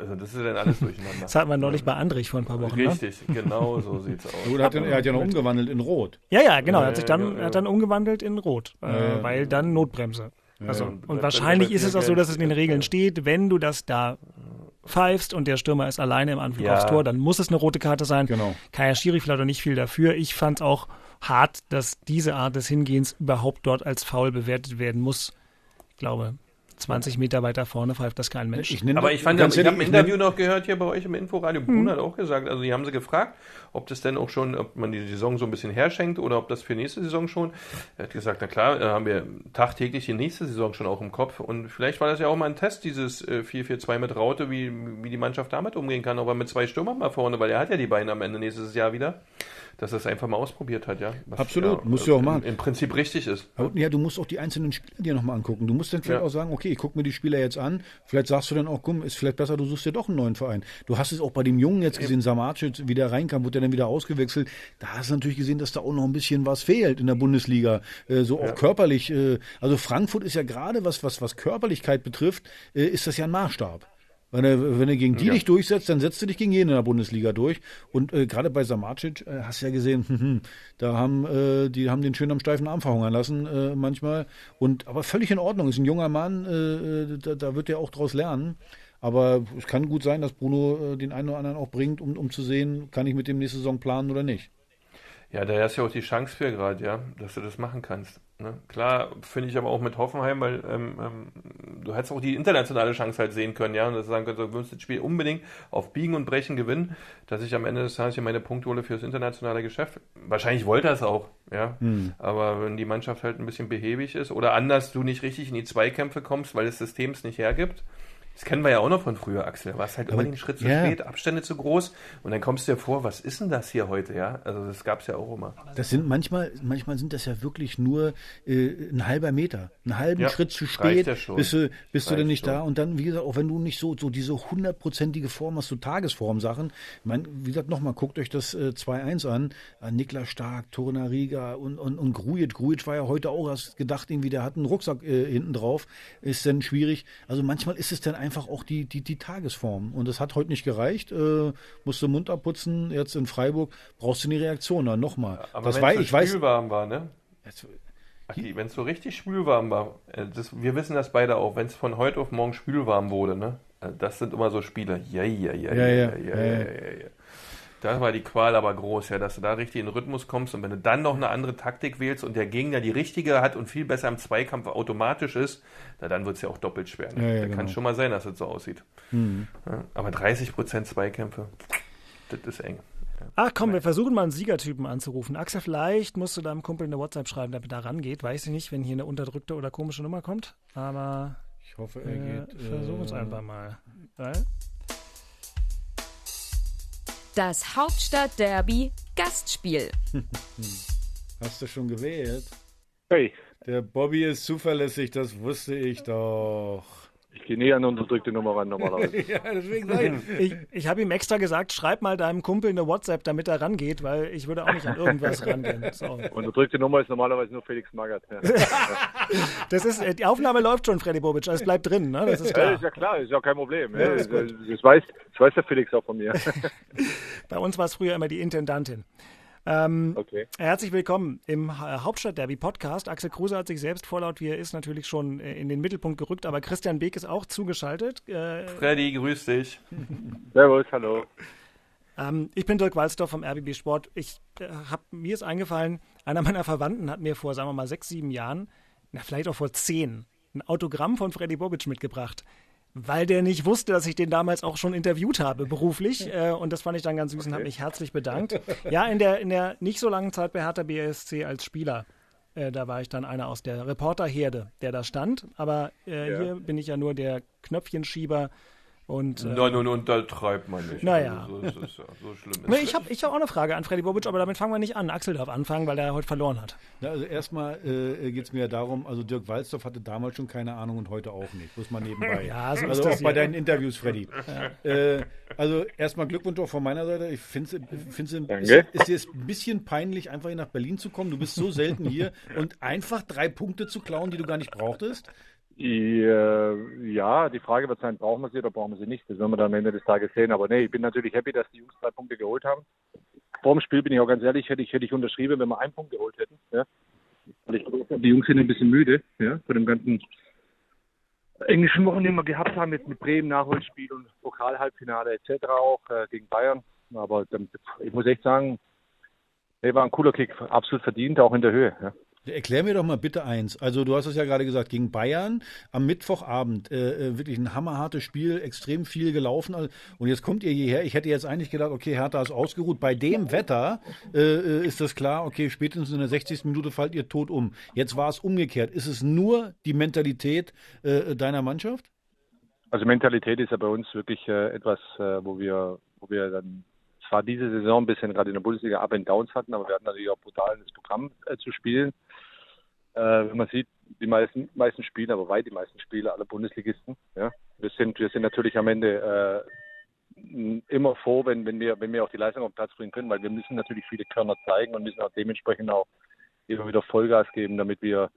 also das ist ja dann alles durcheinander. Das hatten wir neulich bei Andrich vor ein paar Wochen. Ne? Richtig, genau so sieht's aus. Gut, er hat, dann- er hat ja noch umgewandelt in Rot. Ja, ja, genau. Er hat sich dann, ja, ja. er hat dann umgewandelt in Rot, äh, weil dann Notbremse. Also, ja. und Bleibt wahrscheinlich ist es auch so, dass es in den. Regeln steht, wenn du das da pfeifst und der Stürmer ist alleine im Anflug Ja. aufs Tor, dann muss es eine rote Karte sein. Genau. Kaya Schiri vielleicht auch nicht viel dafür. Ich fand es auch hart, dass diese Art des Hingehens überhaupt dort als faul bewertet werden muss. Ich glaube, 20 Meter weiter vorne pfeift das kein Mensch. Ich Aber ich fand, ganz ich habe ein ehrlich, Interview noch gehört hier bei euch im Inforadio. Hm. Brun hat auch gesagt, also die haben sie gefragt, ob das denn auch schon, ob man die Saison so ein bisschen herschenkt oder ob das für nächste Saison schon. Er hat gesagt, na klar, äh, haben wir tagtäglich die nächste Saison schon auch im Kopf. Und vielleicht war das ja auch mal ein Test, dieses äh, 4-4-2 mit Raute, wie, wie die Mannschaft damit umgehen kann, aber mit zwei Stürmern mal vorne, weil er hat ja die beiden am Ende nächstes Jahr wieder. Dass er es einfach mal ausprobiert hat, ja. Was, Absolut, musst du auch machen. Im Prinzip richtig ist. Aber, ja, du musst auch die einzelnen Spieler dir nochmal angucken. Du musst dann vielleicht Ja. auch sagen, okay, ich gucke mir die Spieler jetzt an. Vielleicht sagst du dann auch, komm, ist vielleicht besser, du suchst dir doch einen neuen Verein. Du hast es auch bei dem Jungen jetzt gesehen, Samacic, wie der reinkam, wurde er dann wieder ausgewechselt. Da hast du natürlich gesehen, dass da auch noch ein bisschen was fehlt in der Bundesliga. Äh, so auch körperlich. Äh, also Frankfurt ist ja gerade, was, was, was Körperlichkeit betrifft, äh, ist das ja ein Maßstab. Wenn er, wenn er gegen die Ja. dich durchsetzt, dann setzt du dich gegen jeden in der Bundesliga durch. Und äh, gerade bei Samacic äh, hast du ja gesehen, hm, da haben äh, die haben den schön am steifen Arm verhungern lassen äh, manchmal. Und aber völlig in Ordnung. Ist ein junger Mann, äh, äh, da, da wird er auch draus lernen. Aber es kann gut sein, dass Bruno äh, den einen oder anderen auch bringt, um, um zu sehen, kann ich mit dem nächste Saison planen oder nicht. Ja, da hast du ja auch die Chance für gerade, ja, dass du das machen kannst. Ne? Klar, finde ich aber auch mit Hoffenheim, weil ähm, ähm, du hättest auch die internationale Chance halt sehen können, ja, und dass du sagen könntest, du willst das Spiel unbedingt auf Biegen und Brechen gewinnen, dass ich am Ende des Tages hier meine Punkte hole fürs internationale Geschäft. Wahrscheinlich wollte er es auch, ja. Aber wenn die Mannschaft halt ein bisschen behäbig ist oder anders du nicht richtig in die Zweikämpfe kommst, weil das System es nicht hergibt, das kennen wir ja auch noch von früher, Axel. Du warst halt immer Aber- den Schritt zu ja. spät, Abstände zu groß und dann kommst du dir vor, was ist denn das hier heute, ja? Also das gab es ja auch immer. Das sind manchmal, manchmal sind das ja wirklich nur äh, ein halber Meter, einen halben Ja, Schritt zu spät, ja bist du, bist du dann nicht schon. da. Und dann, wie gesagt, auch wenn du nicht so, so diese hundertprozentige Form hast, so Tagesform-Sachen. Ich meine, wie gesagt, nochmal, guckt euch das äh, 2-1 an. Äh, Niklas Stark, Torunariga und, und, und Grujic. Grujic war ja heute auch, hast gedacht, irgendwie, der hat einen Rucksack äh, hinten drauf. Ist dann schwierig. Also manchmal ist es dann einfach auch die, die, die Tagesform. Und das hat heute nicht gereicht. Äh, musste Mund abputzen, jetzt in Freiburg. Brauchst du eine Reaktion dann nochmal. Aber das wenn war, es ich so weiß. spülwarm war, ne? Wenn es so richtig spülwarm war, äh, das, wir wissen das beide auch, wenn es von heute auf morgen spülwarm wurde, ne? Äh, Das sind immer so Spiele. Ja, ja, ja, ja, ja, ja, ja. ja, ja. Da war die Qual aber groß, ja, dass du da richtig in den Rhythmus kommst und wenn du dann noch eine andere Taktik wählst und der Gegner die richtige hat und viel besser im Zweikampf automatisch ist, na, dann wird es ja auch doppelt schwer. Ne? Ja, ja, da genau. kann schon mal sein, dass es so aussieht. Mhm. Ja, aber 30% Zweikämpfe, das ist eng. Ach komm, wir versuchen mal einen Siegertypen anzurufen. Axel, vielleicht musst du deinem Kumpel eine WhatsApp schreiben, damit er rangeht. Weiß ich nicht, wenn hier eine unterdrückte oder komische Nummer kommt. Aber Ich hoffe, er äh, geht. versuchen es äh, einfach mal. Weil Das Hauptstadt-Derby Gastspiel. Hast du schon gewählt? Hey, Der Bobby ist zuverlässig, das wusste ich doch. Ich gehe nie an unterdrückte Nummer ran normalerweise. ja, deswegen ich. ich, ich habe ihm extra gesagt, schreib mal deinem Kumpel eine WhatsApp, damit er rangeht, weil ich würde auch nicht an irgendwas rangehen. So. Unterdrückte Nummer ist normalerweise nur Felix Magath. Ja. Das ist, äh, die Aufnahme läuft schon, Freddy Bobic, also es bleibt drin, ne? Das ist Ja, klar. ist ja klar, ist ja kein Problem. Ja, Ja, das, das, weiß, das weiß der Felix auch von mir. Bei uns war es früher immer die Intendantin. Ähm, Okay. Herzlich willkommen im Ha- Hauptstadt-Derby-Podcast. Axel Kruse hat sich selbst vorlaut, wie er ist, natürlich schon äh, in den Mittelpunkt gerückt, aber Christian Beek ist auch zugeschaltet. Äh, Freddy, grüß dich. Servus, hallo. ähm, ich bin Dirk Walzdorf vom RBB Sport. Ich äh, hab, mir ist eingefallen, einer meiner Verwandten hat mir vor, sagen wir mal, sechs, sieben Jahren, na, vielleicht auch vor zehn, ein Autogramm von Freddy Bobic mitgebracht. Weil der nicht wusste, dass ich den damals auch schon interviewt habe, beruflich. Äh, und das fand ich dann ganz süß und habe mich herzlich bedankt. Ja, in der, in der nicht so langen Zeit bei Hertha BSC als Spieler. Äh, da war ich dann einer aus der Reporterherde, der da stand. Aber äh, Ja. hier bin ich ja nur der Knöpfchenschieber. Und, äh, Nein, nun untertreibt man nicht. Naja. Also, so, ist ja, so schlimm ist Nee, ich habe ich hab auch eine Frage an Freddy Bobic, aber damit fangen wir nicht an. Axel darf anfangen, weil er heute verloren hat. Na, also erstmal äh, geht es mir ja darum, also Dirk Walzdorf hatte damals schon keine Ahnung und heute auch nicht. Muss man nebenbei. Ja, so ist also das auch bei hier. deinen Interviews, Freddy. Äh, also erstmal Glückwunsch auch von meiner Seite. Ich finde es ist, ist es ein bisschen peinlich, einfach hier nach Berlin zu kommen. Du bist so selten hier und einfach drei Punkte zu klauen, die du gar nicht brauchtest. Ja, ja, die Frage wird sein, brauchen wir sie oder brauchen wir sie nicht? Das werden wir dann am Ende des Tages sehen. Aber nee, ich bin natürlich happy, dass die Jungs drei Punkte geholt haben. Vor dem Spiel bin ich auch ganz ehrlich, hätte ich, hätte ich unterschrieben, wenn wir einen Punkt geholt hätten. Ja. Weil ich glaube, die Jungs sind ein bisschen müde, ja, von dem ganzen englischen Wochen, die wir gehabt haben, jetzt mit Bremen, Nachholspiel und Pokalhalbfinale etc. auch äh, gegen Bayern. Aber ich muss echt sagen, nee, war ein cooler Kick, absolut verdient, auch in der Höhe. Ja. Erklär mir doch mal bitte eins. Also du hast es ja gerade gesagt, gegen Bayern am Mittwochabend äh, äh, wirklich ein hammerhartes Spiel, extrem viel gelaufen. Also, Und jetzt kommt ihr hierher. Ich hätte jetzt eigentlich gedacht, okay, Hertha ist ausgeruht. Bei dem Wetter äh, äh, ist das klar, okay, spätestens in der 60. Minute fallt ihr tot um. Jetzt war es umgekehrt. Ist es nur die Mentalität äh, deiner Mannschaft? Also Mentalität ist ja bei uns wirklich äh, etwas, wo wir, wo wir dann zwar diese Saison ein bisschen gerade in der Bundesliga Up and Downs hatten, aber wir hatten natürlich auch brutal das Programm äh, zu spielen. Äh, wenn man sieht, die meisten, meisten Spiele, aber weit die meisten Spiele aller Bundesligisten. Ja, wir sind, wir sind natürlich am Ende äh, immer froh, wenn, wenn wir, wenn wir auch die Leistung auf den Platz bringen können, weil wir müssen natürlich viele Körner zeigen und müssen auch dementsprechend auch immer wieder Vollgas geben, damit wir,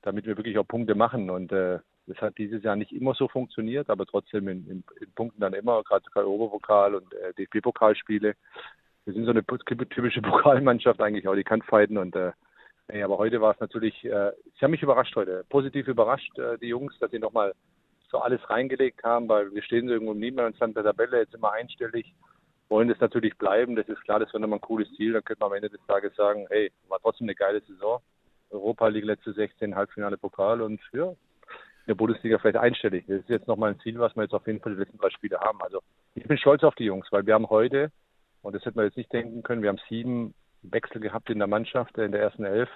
damit wir wirklich auch Punkte machen. Und äh, das hat dieses Jahr nicht immer so funktioniert, aber trotzdem in, in, in Punkten dann immer, gerade gerade Oberpokal und äh, DFB-Pokalspiele. Wir sind so eine typische Pokalmannschaft eigentlich auch, die kann fighten und äh, nee, aber heute war es natürlich, äh, sie haben mich überrascht heute, positiv überrascht, äh, die Jungs, dass sie nochmal so alles reingelegt haben, weil wir stehen so irgendwo im Niemandsland der Tabelle, jetzt immer einstellig, wollen das natürlich bleiben, das ist klar, das wäre nochmal ein cooles Ziel, dann könnte man am Ende des Tages sagen, hey, war trotzdem eine geile Saison, Europa League letzte 16, Halbfinale Pokal und ja, in der Bundesliga vielleicht einstellig. Das ist jetzt nochmal ein Ziel, was wir jetzt auf jeden Fall die letzten drei Spiele haben. Also ich bin stolz auf die Jungs, weil wir haben heute, und das hätte man jetzt nicht denken können, wir haben sieben Wechsel gehabt in der Mannschaft, äh, in der ersten Elf.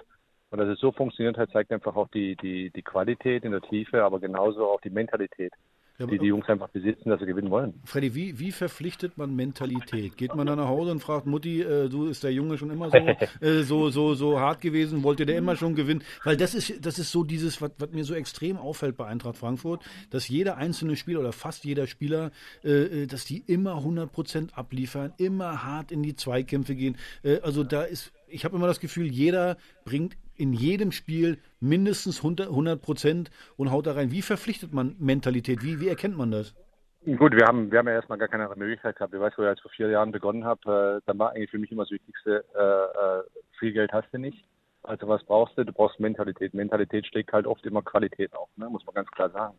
Und dass es so funktioniert hat, zeigt einfach auch die, die, die Qualität in der Tiefe, aber genauso auch die Mentalität, Ja, die die Jungs einfach besitzen, dass sie gewinnen wollen. Freddy, wie, wie verpflichtet man Mentalität? Geht man dann nach Hause und fragt Mutti, äh, du ist der Junge schon immer so, äh, so, so, so hart gewesen, wollte der immer schon gewinnen? Weil das ist, das ist so dieses, was, was mir so extrem auffällt bei Eintracht Frankfurt, dass jeder einzelne Spieler oder fast jeder Spieler, äh, äh, dass die immer 100% abliefern, immer hart in die Zweikämpfe gehen. Äh, also da ist, ich habe immer das Gefühl, jeder bringt in jedem Spiel mindestens 100 Prozent und haut da rein. Wie verpflichtet man Mentalität? Wie, wie erkennt man das? Gut, wir haben, wir haben ja erstmal gar keine andere Möglichkeit gehabt. Ich weiß, wo ich als vor vier Jahren begonnen habe, äh, dann war eigentlich für mich immer das Wichtigste, äh, äh, viel Geld hast du nicht. Also was brauchst du? Du brauchst Mentalität. Mentalität schlägt halt oft immer Qualität auf, ne? muss man ganz klar sagen.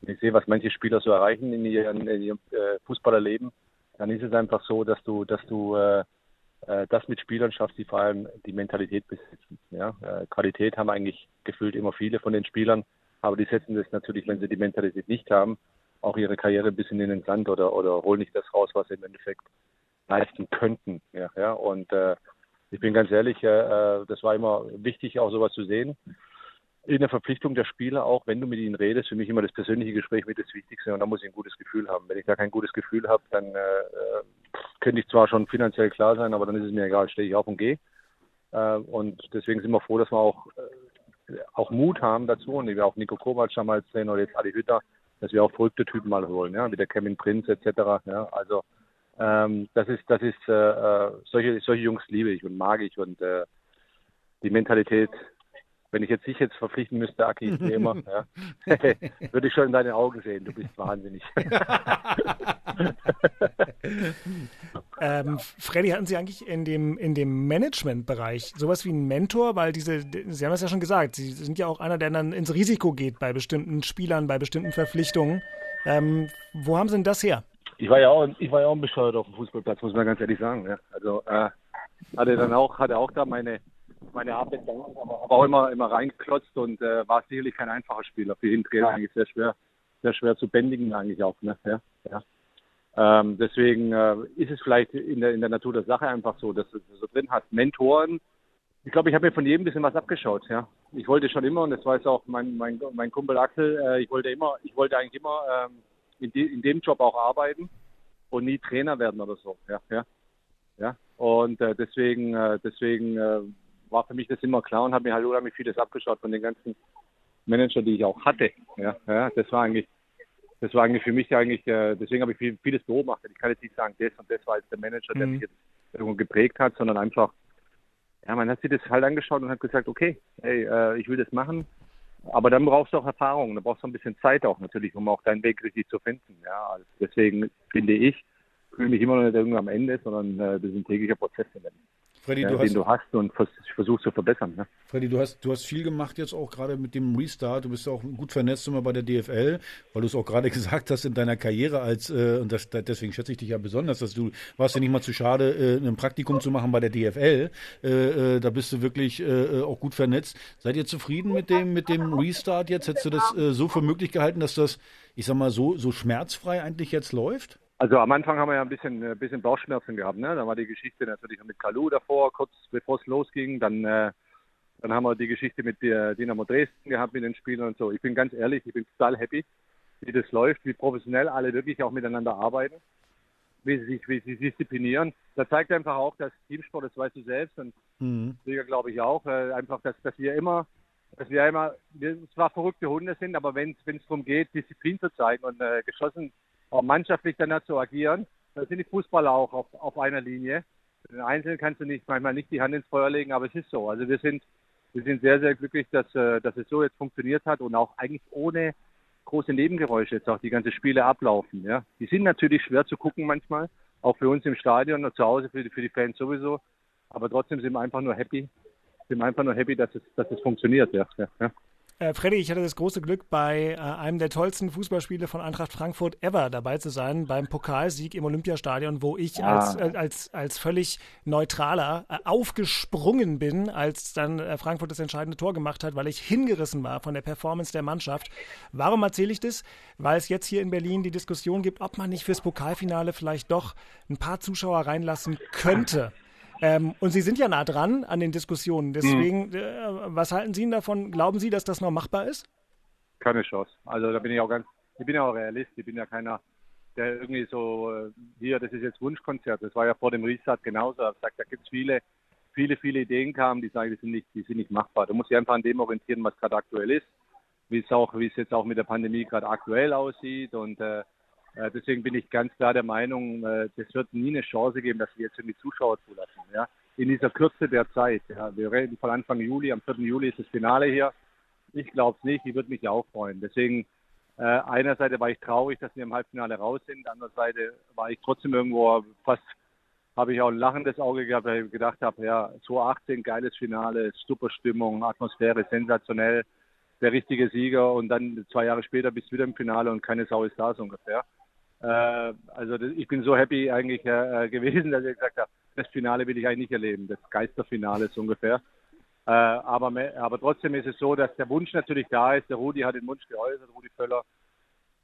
Wenn ich sehe, was manche Spieler so erreichen in ihrem, in ihrem äh, Fußballerleben, dann ist es einfach so, dass du, dass du äh, das mit Spielern schaffst, die vor allem die Mentalität besitzen. Ja? Äh, Qualität haben eigentlich gefühlt immer viele von den Spielern, aber die setzen das natürlich, wenn sie die Mentalität nicht haben, auch ihre Karriere ein bisschen in den Sand oder, oder holen nicht das raus, was sie im Endeffekt leisten könnten. Ja, ja? Und äh, ich bin ganz ehrlich, äh, äh das war immer wichtig, auch sowas zu sehen in der Verpflichtung der Spieler auch, wenn du mit ihnen redest, für mich immer das persönliche Gespräch mit das Wichtigste und da muss ich ein gutes Gefühl haben. Wenn ich da kein gutes Gefühl habe, dann äh, äh, könnte ich zwar schon finanziell klar sein, aber dann ist es mir egal, stehe ich auf und gehe. Äh, und deswegen sind wir froh, dass wir auch, äh, auch Mut haben dazu und wir auch Nico Kovac damals sehen oder jetzt Adi Hütter, dass wir auch verrückte Typen mal holen, ja, wie der Kevin Prinz etc. Ja, also ähm, das ist, das ist äh, äh, solche, solche Jungs liebe ich und mag ich und äh, die Mentalität wenn ich jetzt dich jetzt verpflichten müsste, Aki, wie immer, ja, würde ich schon in deine Augen sehen. Du bist wahnsinnig. ähm, Freddy, hatten Sie eigentlich in dem, in dem Managementbereich sowas wie einen Mentor? Weil diese, Sie haben es ja schon gesagt, Sie sind ja auch einer, der dann ins Risiko geht bei bestimmten Spielern, bei bestimmten Verpflichtungen. Ähm, wo haben Sie denn das her? Ich war ja auch, ich war ja auch ein bescheuert auf dem Fußballplatz, muss man ganz ehrlich sagen. Ja. Also äh, hatte dann auch, hatte auch da meine meine Arbeit aber auch immer, immer reingeklotzt und äh, war sicherlich kein einfacher Spieler. Für jeden Trainer eigentlich sehr schwer, sehr schwer zu bändigen eigentlich auch. Ne? Ja, ja. Ähm, deswegen äh, ist es vielleicht in der, in der Natur der Sache einfach so, dass du so drin hast. Mentoren, ich glaube, ich habe mir von jedem ein bisschen was abgeschaut. Ja, ich wollte schon immer und das weiß auch mein mein, mein Kumpel Axel. Äh, ich wollte immer, ich wollte eigentlich immer ähm, in, de, in dem Job auch arbeiten und nie Trainer werden oder so. Ja, ja, ja. Und äh, deswegen, äh, deswegen äh, war für mich das immer klar und habe mir halt unheimlich vieles abgeschaut von den ganzen Managern, die ich auch hatte. Ja, ja das war eigentlich, das war eigentlich für mich eigentlich, äh, deswegen habe ich viel, vieles beobachtet. Ich kann jetzt nicht sagen, das und das war jetzt der Manager, der mhm. mich jetzt irgendwo geprägt hat, sondern einfach, ja, man hat sich das halt angeschaut und hat gesagt, okay, hey, äh, ich will das machen. Aber dann brauchst du auch Erfahrung, dann brauchst du ein bisschen Zeit auch natürlich, um auch deinen Weg richtig zu finden. Ja, also deswegen finde ich, fühle mich immer noch nicht irgendwo am Ende, sondern äh, das ist ein täglicher Prozess. Freddy, du den hast, du hast und versuchst zu verbessern. Ne? Freddy, du hast, du hast viel gemacht jetzt auch gerade mit dem Restart. Du bist ja auch gut vernetzt immer bei der DFL, weil du es auch gerade gesagt hast in deiner Karriere als, äh, und das, deswegen schätze ich dich ja besonders, dass du warst ja nicht mal zu schade, äh, ein Praktikum zu machen bei der DFL. Äh, äh, da bist du wirklich äh, auch gut vernetzt. Seid ihr zufrieden mit dem, mit dem Restart jetzt? Hättest du das äh, so für möglich gehalten, dass das, ich sag mal, so, so schmerzfrei eigentlich jetzt läuft? Also am Anfang haben wir ja ein bisschen, ein äh, bisschen Bauchschmerzen gehabt. Ne? Da war die Geschichte natürlich mit Kalu davor, kurz bevor es losging. Dann, äh, dann haben wir die Geschichte mit der Dynamo Dresden gehabt mit den Spielern und so. Ich bin ganz ehrlich, ich bin total happy, wie das läuft, wie professionell alle wirklich auch miteinander arbeiten, wie sie sich, wie sie disziplinieren. Das zeigt einfach auch, dass Teamsport, das weißt du selbst und mhm. Liga glaube ich auch, äh, einfach, dass, dass wir immer dass wir immer, wir zwar verrückte Hunde sind, aber wenn es darum geht, Disziplin zu zeigen und äh, geschossen mannschaftlich danach zu agieren. Da sind die Fußballer auch auf, auf einer Linie. Einzeln kannst du nicht manchmal nicht die Hand ins Feuer legen, aber es ist so. Also wir sind wir sind sehr sehr glücklich, dass äh, dass es so jetzt funktioniert hat und auch eigentlich ohne große Nebengeräusche jetzt auch die ganze Spiele ablaufen. Ja, die sind natürlich schwer zu gucken manchmal, auch für uns im Stadion und zu Hause für die für die Fans sowieso. Aber trotzdem sind wir einfach nur happy, sind wir einfach nur happy, dass es dass es funktioniert. Ja, ja. Äh, Freddy, ich hatte das große Glück, bei äh, einem der tollsten Fußballspiele von Eintracht Frankfurt ever dabei zu sein, beim Pokalsieg im Olympiastadion, wo ich ah. als, äh, als, als völlig neutraler äh, aufgesprungen bin, als dann äh, Frankfurt das entscheidende Tor gemacht hat, weil ich hingerissen war von der Performance der Mannschaft. Warum erzähle ich das? Weil es jetzt hier in Berlin die Diskussion gibt, ob man nicht fürs Pokalfinale vielleicht doch ein paar Zuschauer reinlassen könnte. Ähm, und Sie sind ja nah dran an den Diskussionen. Deswegen, mhm. äh, was halten Sie davon? Glauben Sie, dass das noch machbar ist? Keine Chance. Also da bin ich auch ganz, ich bin ja auch Realist. Ich bin ja keiner, der irgendwie so, äh, hier, das ist jetzt Wunschkonzert. Das war ja vor dem Restart genauso. Ich gesagt, da gibt es viele, viele, viele Ideen kamen, die sagen, die sind nicht, die sind nicht machbar. Du musst dich einfach an dem orientieren, was gerade aktuell ist, wie es auch, wie es jetzt auch mit der Pandemie gerade aktuell aussieht und äh, deswegen bin ich ganz klar der Meinung, äh, das wird nie eine Chance geben, dass wir jetzt irgendwie Zuschauer zulassen. Ja? in dieser Kürze der Zeit. Ja. Wir reden von Anfang Juli, am 4. Juli ist das Finale hier. Ich glaube es nicht, ich würde mich auch freuen. Deswegen, äh, einerseits war ich traurig, dass wir im Halbfinale raus sind, andererseits war ich trotzdem irgendwo fast, habe ich auch ein lachendes Auge gehabt, weil ich gedacht habe, ja, 2018, geiles Finale, super Stimmung, Atmosphäre, sensationell, der richtige Sieger und dann zwei Jahre später bist du wieder im Finale und keine Sau ist da so ungefähr. Äh, also ich bin so happy eigentlich äh, gewesen, dass ich gesagt habe, das Finale will ich eigentlich nicht erleben, das Geisterfinale so ungefähr. Äh, aber, aber trotzdem ist es so, dass der Wunsch natürlich da ist. Der Rudi hat den Wunsch geäußert, Rudi Völler.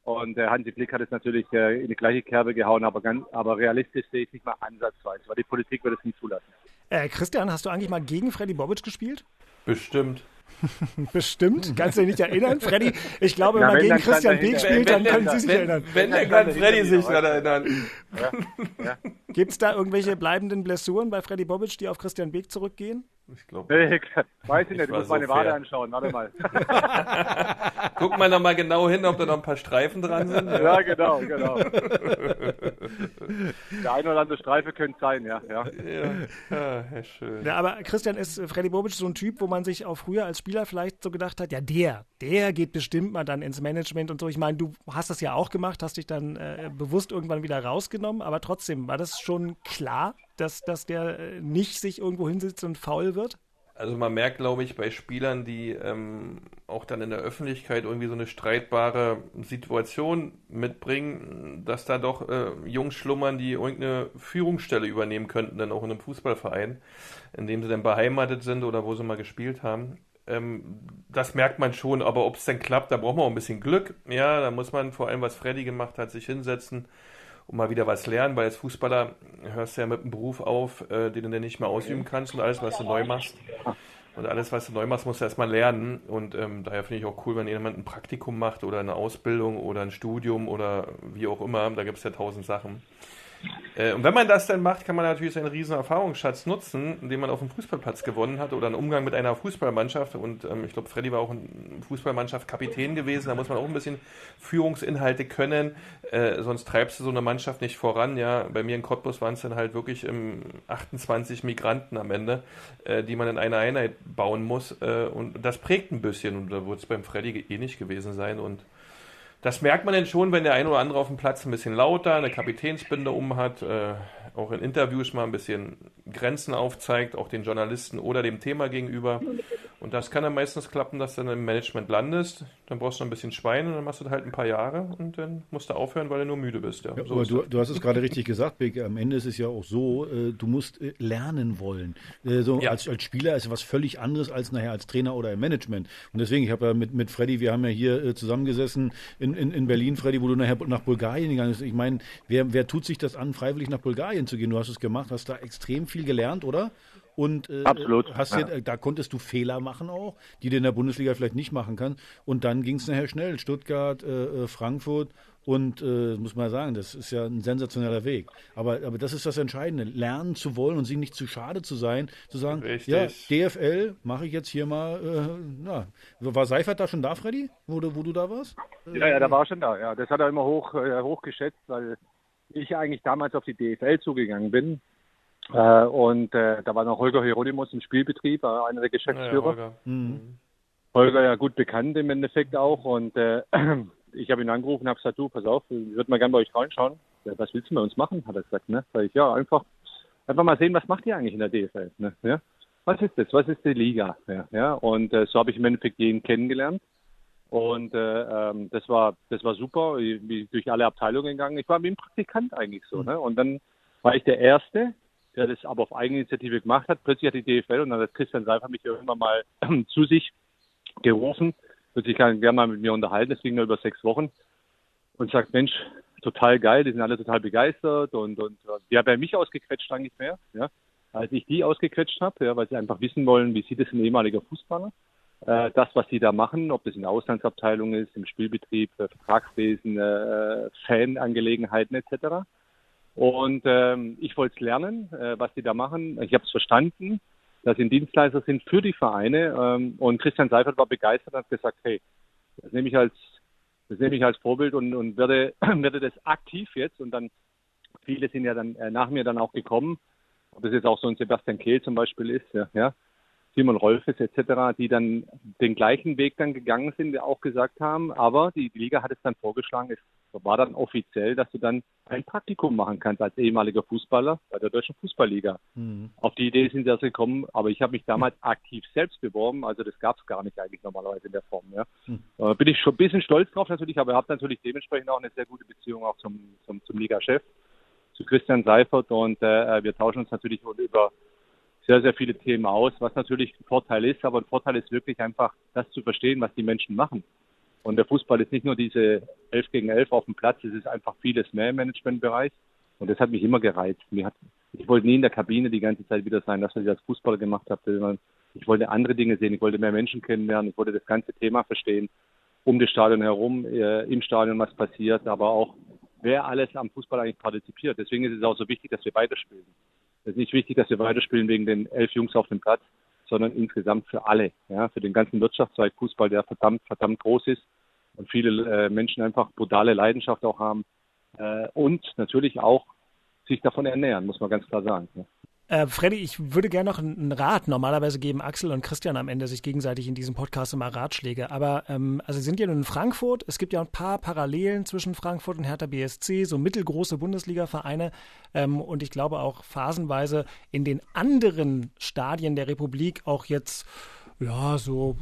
Und der Hansi Flick hat es natürlich äh, in die gleiche Kerbe gehauen, aber, ganz, aber realistisch sehe ich nicht mal ansatzweise, weil die Politik wird es nie zulassen. Äh, Christian, hast du eigentlich mal gegen Freddy Bobic gespielt? Bestimmt. Bestimmt, kannst du dich nicht erinnern, Freddy? Ich glaube, wenn man gegen Christian Beek spielt, dann können Sie sich wenn, erinnern. Wenn, dann kann Freddy sich daran erinnern. Ja, ja. Gibt es da irgendwelche bleibenden Blessuren bei Freddy Bobic, die auf Christian Beek zurückgehen? Ich glaube. Nee, weiß ich nicht, du musst meine so Wade anschauen, warte mal. Guck mal nochmal genau hin, ob da noch ein paar Streifen dran sind. Ja, ja genau, genau. Der eine oder andere Streife könnte sein, ja. Ja, ja. ja schön. Ja, aber Christian, ist Freddy Bobic so ein Typ, wo man sich auch früher als Spieler vielleicht so gedacht hat, ja, der, der geht bestimmt mal dann ins Management und so. Ich meine, du hast das ja auch gemacht, hast dich dann äh, bewusst irgendwann wieder rausgenommen, aber trotzdem, war das schon klar, dass, dass der äh, nicht sich irgendwo hinsitzt und faul wird? Also man merkt, glaube ich, bei Spielern, die ähm, auch dann in der Öffentlichkeit irgendwie so eine streitbare Situation mitbringen, dass da doch äh, Jungs schlummern, die irgendeine Führungsstelle übernehmen könnten, dann auch in einem Fußballverein, in dem sie dann beheimatet sind oder wo sie mal gespielt haben. Ähm, das merkt man schon, aber ob es denn klappt, da braucht man auch ein bisschen Glück. Ja, da muss man vor allem, was Freddy gemacht hat, sich hinsetzen und mal wieder was lernen, weil als Fußballer hörst du ja mit einem Beruf auf, äh, den du dann nicht mehr ausüben kannst und alles, was du neu machst. Und alles, was du neu machst, musst du erstmal lernen. Und ähm, daher finde ich auch cool, wenn jemand ein Praktikum macht oder eine Ausbildung oder ein Studium oder wie auch immer. Da gibt es ja tausend Sachen. Äh, und wenn man das dann macht, kann man natürlich seinen riesen Erfahrungsschatz nutzen, den man auf dem Fußballplatz gewonnen hat oder einen Umgang mit einer Fußballmannschaft. Und ähm, ich glaube, Freddy war auch ein Fußballmannschaft Kapitän gewesen. Da muss man auch ein bisschen Führungsinhalte können, äh, sonst treibst du so eine Mannschaft nicht voran. Ja, bei mir in Cottbus waren es dann halt wirklich ähm, 28 Migranten am Ende, äh, die man in eine Einheit bauen muss. Äh, und das prägt ein bisschen. Und da wird es beim Freddy eh nicht gewesen sein. Und das merkt man denn schon, wenn der ein oder andere auf dem Platz ein bisschen lauter, eine Kapitänsbinde um hat, äh, auch in Interviews mal ein bisschen Grenzen aufzeigt, auch den Journalisten oder dem Thema gegenüber. Und das kann dann meistens klappen, dass du dann im Management landest. Dann brauchst du ein bisschen Schwein und dann machst du halt ein paar Jahre und dann musst du aufhören, weil du nur müde bist. Ja, ja so aber du, du, hast es gerade richtig gesagt, Beke. Am Ende ist es ja auch so, äh, du musst äh, lernen wollen. Äh, so ja. als, als Spieler ist was völlig anderes als nachher als Trainer oder im Management. Und deswegen, ich habe ja mit, mit Freddy, wir haben ja hier äh, zusammengesessen in, in, in Berlin, Freddy, wo du nachher nach Bulgarien gegangen bist. Ich meine, wer, wer tut sich das an, freiwillig nach Bulgarien zu gehen? Du hast es gemacht, hast da extrem viel gelernt, oder? Und äh, Absolut. Hast ja. Hier, da konntest du Fehler machen auch, die du in der Bundesliga vielleicht nicht machen kannst. Und dann ging es nachher schnell. Stuttgart, äh, äh, Frankfurt und äh, muss man sagen, das ist ja ein sensationeller Weg. Aber, aber das ist das Entscheidende, lernen zu wollen und sich nicht zu schade zu sein, zu sagen, Richtig. ja, DFL mache ich jetzt hier mal, äh, na, war Seifert da schon da, Freddy, wo du, wo du da warst? Ja, ja, da war schon da, ja. Das hat er immer hoch, äh, hoch geschätzt, weil ich eigentlich damals auf die DFL zugegangen bin äh, und äh, da war noch Holger Hieronymus im Spielbetrieb, äh, einer der Geschäftsführer. Ja, Holger. Mhm. Holger ja gut bekannt im Endeffekt auch. Und äh, ich habe ihn angerufen und habe gesagt, du, pass auf, ich würde mal gerne bei euch reinschauen. Ja, was willst du bei uns machen? Hat er gesagt, ne? Sag ich, ja, einfach, einfach mal sehen, was macht ihr eigentlich in der DFL? Ne? Ja? Was ist das? Was ist die Liga? Ja, ja? Und äh, so habe ich im Endeffekt jeden kennengelernt. Und äh, ähm, das war das war super, ich bin durch alle Abteilungen gegangen. Ich war wie ein Praktikant eigentlich so. Mhm. Ne? Und dann war ich der Erste, der das aber auf Eigeninitiative gemacht hat. Plötzlich hat die DFL und dann hat Christian Seifer mich irgendwann mal zu sich gerufen, wird sich gerne mal mit mir unterhalten, das ging nur über sechs Wochen und sagt, Mensch, total geil, die sind alle total begeistert und, und die haben ja mich ausgequetscht eigentlich mehr, ja, als ich die ausgequetscht habe, ja, weil sie einfach wissen wollen, wie sieht es ein ehemaliger Fußballer, äh, das, was sie da machen, ob das in der Auslandsabteilung ist, im Spielbetrieb, äh, Vertragswesen, äh, Fanangelegenheiten etc. Und ähm, ich wollte es lernen, äh, was die da machen. Ich habe es verstanden, dass sie Dienstleister sind für die Vereine. Ähm, und Christian Seifert war begeistert und hat gesagt, hey, das nehme ich als, das nehme ich als Vorbild und, und werde, werde das aktiv jetzt. Und dann, viele sind ja dann äh, nach mir dann auch gekommen. ob das jetzt auch so ein Sebastian Kehl zum Beispiel ist, ja, ja Simon Rolfes etc., die dann den gleichen Weg dann gegangen sind, die auch gesagt haben, aber die Liga hat es dann vorgeschlagen, es war dann offiziell, dass du dann ein Praktikum machen kannst als ehemaliger Fußballer bei der Deutschen Fußballliga. Mhm. Auf die Idee sind sie also gekommen, aber ich habe mich damals aktiv selbst beworben, also das gab es gar nicht eigentlich normalerweise in der Form. Ja. Mhm. Äh, bin ich schon ein bisschen stolz drauf natürlich, aber habe natürlich dementsprechend auch eine sehr gute Beziehung auch zum, zum, zum Liga-Chef, zu Christian Seifert und äh, wir tauschen uns natürlich über sehr, sehr viele Themen aus, was natürlich ein Vorteil ist. Aber ein Vorteil ist wirklich einfach, das zu verstehen, was die Menschen machen. Und der Fußball ist nicht nur diese 11 gegen 11 auf dem Platz, es ist einfach vieles mehr im Managementbereich. Und das hat mich immer gereizt. Mir hat, ich wollte nie in der Kabine die ganze Zeit wieder sein, dass ich als Fußballer gemacht habe. Ich wollte andere Dinge sehen, ich wollte mehr Menschen kennenlernen, ich wollte das ganze Thema verstehen, um das Stadion herum, äh, im Stadion was passiert, aber auch, wer alles am Fußball eigentlich partizipiert. Deswegen ist es auch so wichtig, dass wir weiterspielen. Es ist nicht wichtig, dass wir weiterspielen wegen den elf Jungs auf dem Platz, sondern insgesamt für alle, ja, für den ganzen Wirtschaftszweig Fußball, der verdammt, verdammt groß ist und viele äh, Menschen einfach brutale Leidenschaft auch haben äh, und natürlich auch sich davon ernähren, muss man ganz klar sagen. Ja. Äh, Freddy, ich würde gerne noch einen Rat. Normalerweise geben Axel und Christian am Ende sich gegenseitig in diesem Podcast immer Ratschläge. Aber ähm, also sind ja nun in Frankfurt. Es gibt ja ein paar Parallelen zwischen Frankfurt und Hertha BSC, so mittelgroße Bundesliga-Vereine. Ähm, und ich glaube auch phasenweise in den anderen Stadien der Republik auch jetzt ja, so,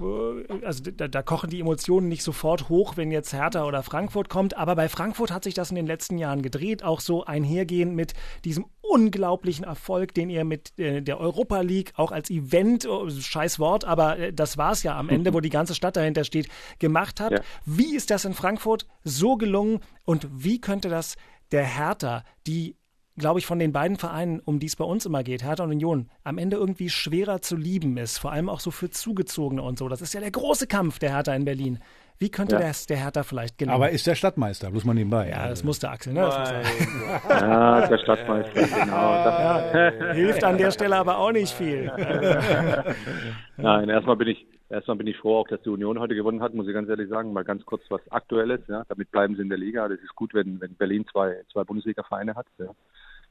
äh, also da, da, kochen die Emotionen nicht sofort hoch, wenn jetzt Hertha oder Frankfurt kommt. Aber bei Frankfurt hat sich das in den letzten Jahren gedreht, auch so einhergehend mit diesem unglaublichen Erfolg, den ihr mit äh, der Europa League auch als Event, oh, scheiß Wort, aber äh, das war es ja am Ende, wo die ganze Stadt dahinter steht, gemacht habt. Ja. Wie ist das in Frankfurt so gelungen und wie könnte das der Hertha, die glaube ich, von den beiden Vereinen, um die es bei uns immer geht, Hertha und Union, am Ende irgendwie schwerer zu lieben ist. Vor allem auch so für Zugezogene und so. Das ist ja der große Kampf der Hertha in Berlin. Wie könnte ja. das der Hertha vielleicht gelingen? Aber ist der Stadtmeister, bloß mal nebenbei. Ja, das muss der Axel, ne? ja, der Stadtmeister, genau. Ja, hilft an der Stelle aber auch nicht viel. Nein, erstmal bin ich, erstmal bin ich froh, auch dass die Union heute gewonnen hat, muss ich ganz ehrlich sagen. Mal ganz kurz was Aktuelles, ja. Damit bleiben sie in der Liga. Das ist gut, wenn, wenn Berlin zwei, zwei Bundesliga-Vereine hat. Ja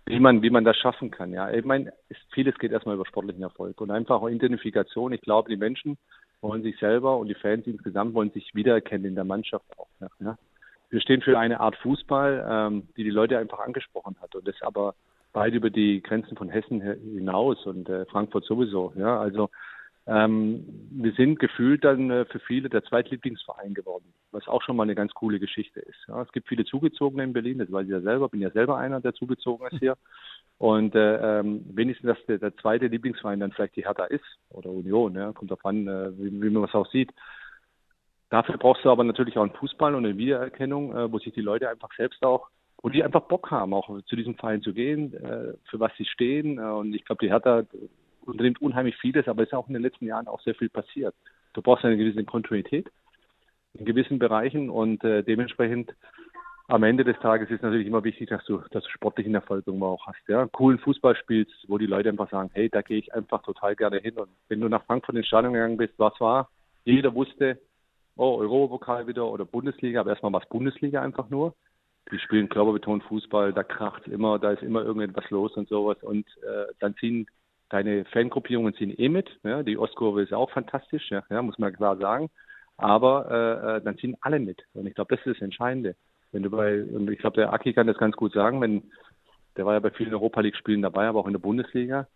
wie man, wie man das schaffen kann. Ja, ich meine, vieles geht erstmal über sportlichen Erfolg und einfach Identifikation. Ich glaube, die Menschen wollen sich selber und die Fans insgesamt wollen sich wiedererkennen in der Mannschaft auch. Ja, ja. Wir stehen für eine Art Fußball, ähm, die die Leute einfach angesprochen hat und das aber weit über die Grenzen von Hessen hinaus und äh, Frankfurt sowieso. Ja, also ähm, wir sind gefühlt dann äh, für viele der Zweitlieblingsverein geworden, was auch schon mal eine ganz coole Geschichte ist. Ja, es gibt viele Zugezogene in Berlin, das weiß ich ja selber, bin ja selber einer, der zugezogen ist hier. Und äh, ähm, wenigstens, dass der, der, zweite Lieblingsverein dann vielleicht die Hertha ist oder Union, ja, kommt darauf an, äh, wie, wie, man es auch sieht. Dafür brauchst du aber natürlich auch einen Fußball und eine Wiedererkennung, äh, wo sich die Leute einfach selbst auch, wo die einfach Bock haben, auch zu diesem Verein zu gehen, äh, für was sie stehen. Äh, und ich glaube, die Hertha unternimmt unheimlich vieles, aber es ist auch in den letzten Jahren auch sehr viel passiert. Du brauchst eine gewisse Kontinuität in gewissen Bereichen und äh, dementsprechend am Ende des Tages ist natürlich immer wichtig, dass du, dass du sportlichen Erfolg irgendwo auch hast. Ja? Coolen Fußball spielst, wo die Leute einfach sagen, hey, da gehe ich einfach total gerne hin. Und wenn du nach Frankfurt ins Stadion gegangen bist, was war? Jeder wusste, oh, Europapokal wieder oder Bundesliga, aber erstmal was Bundesliga einfach nur. Die spielen körperbetont Fußball, da kracht immer, da ist immer irgendetwas los und sowas. Und äh, dann ziehen deine Fangruppierungen ziehen eh mit. Ja, die Ostkurve ist auch fantastisch, ja, ja muss man klar sagen. Aber äh, äh, dann ziehen alle mit. Und ich glaube, das ist das Entscheidende. Wenn du bei, und ich glaube, der Aki kann das ganz gut sagen, wenn, der war ja bei vielen Europa League-Spielen dabei, aber auch in der Bundesliga,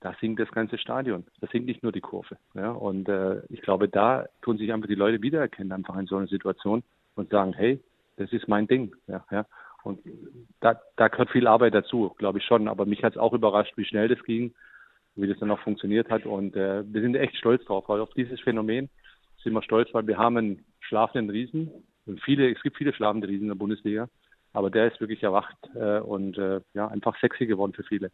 da singt das ganze Stadion. Da singt nicht nur die Kurve. Ja, und äh, ich glaube, da tun sich einfach die Leute wiedererkennen, einfach in so einer Situation und sagen, hey, das ist mein Ding. Ja, ja. Und da, da gehört viel Arbeit dazu, glaube ich schon. Aber mich hat es auch überrascht, wie schnell das ging wie das dann auch funktioniert hat. Und äh, wir sind echt stolz drauf, weil auf dieses Phänomen sind wir stolz, weil wir haben einen schlafenden Riesen. Und viele, es gibt viele schlafende Riesen in der Bundesliga. Aber der ist wirklich erwacht äh, und äh, ja, einfach sexy geworden für viele.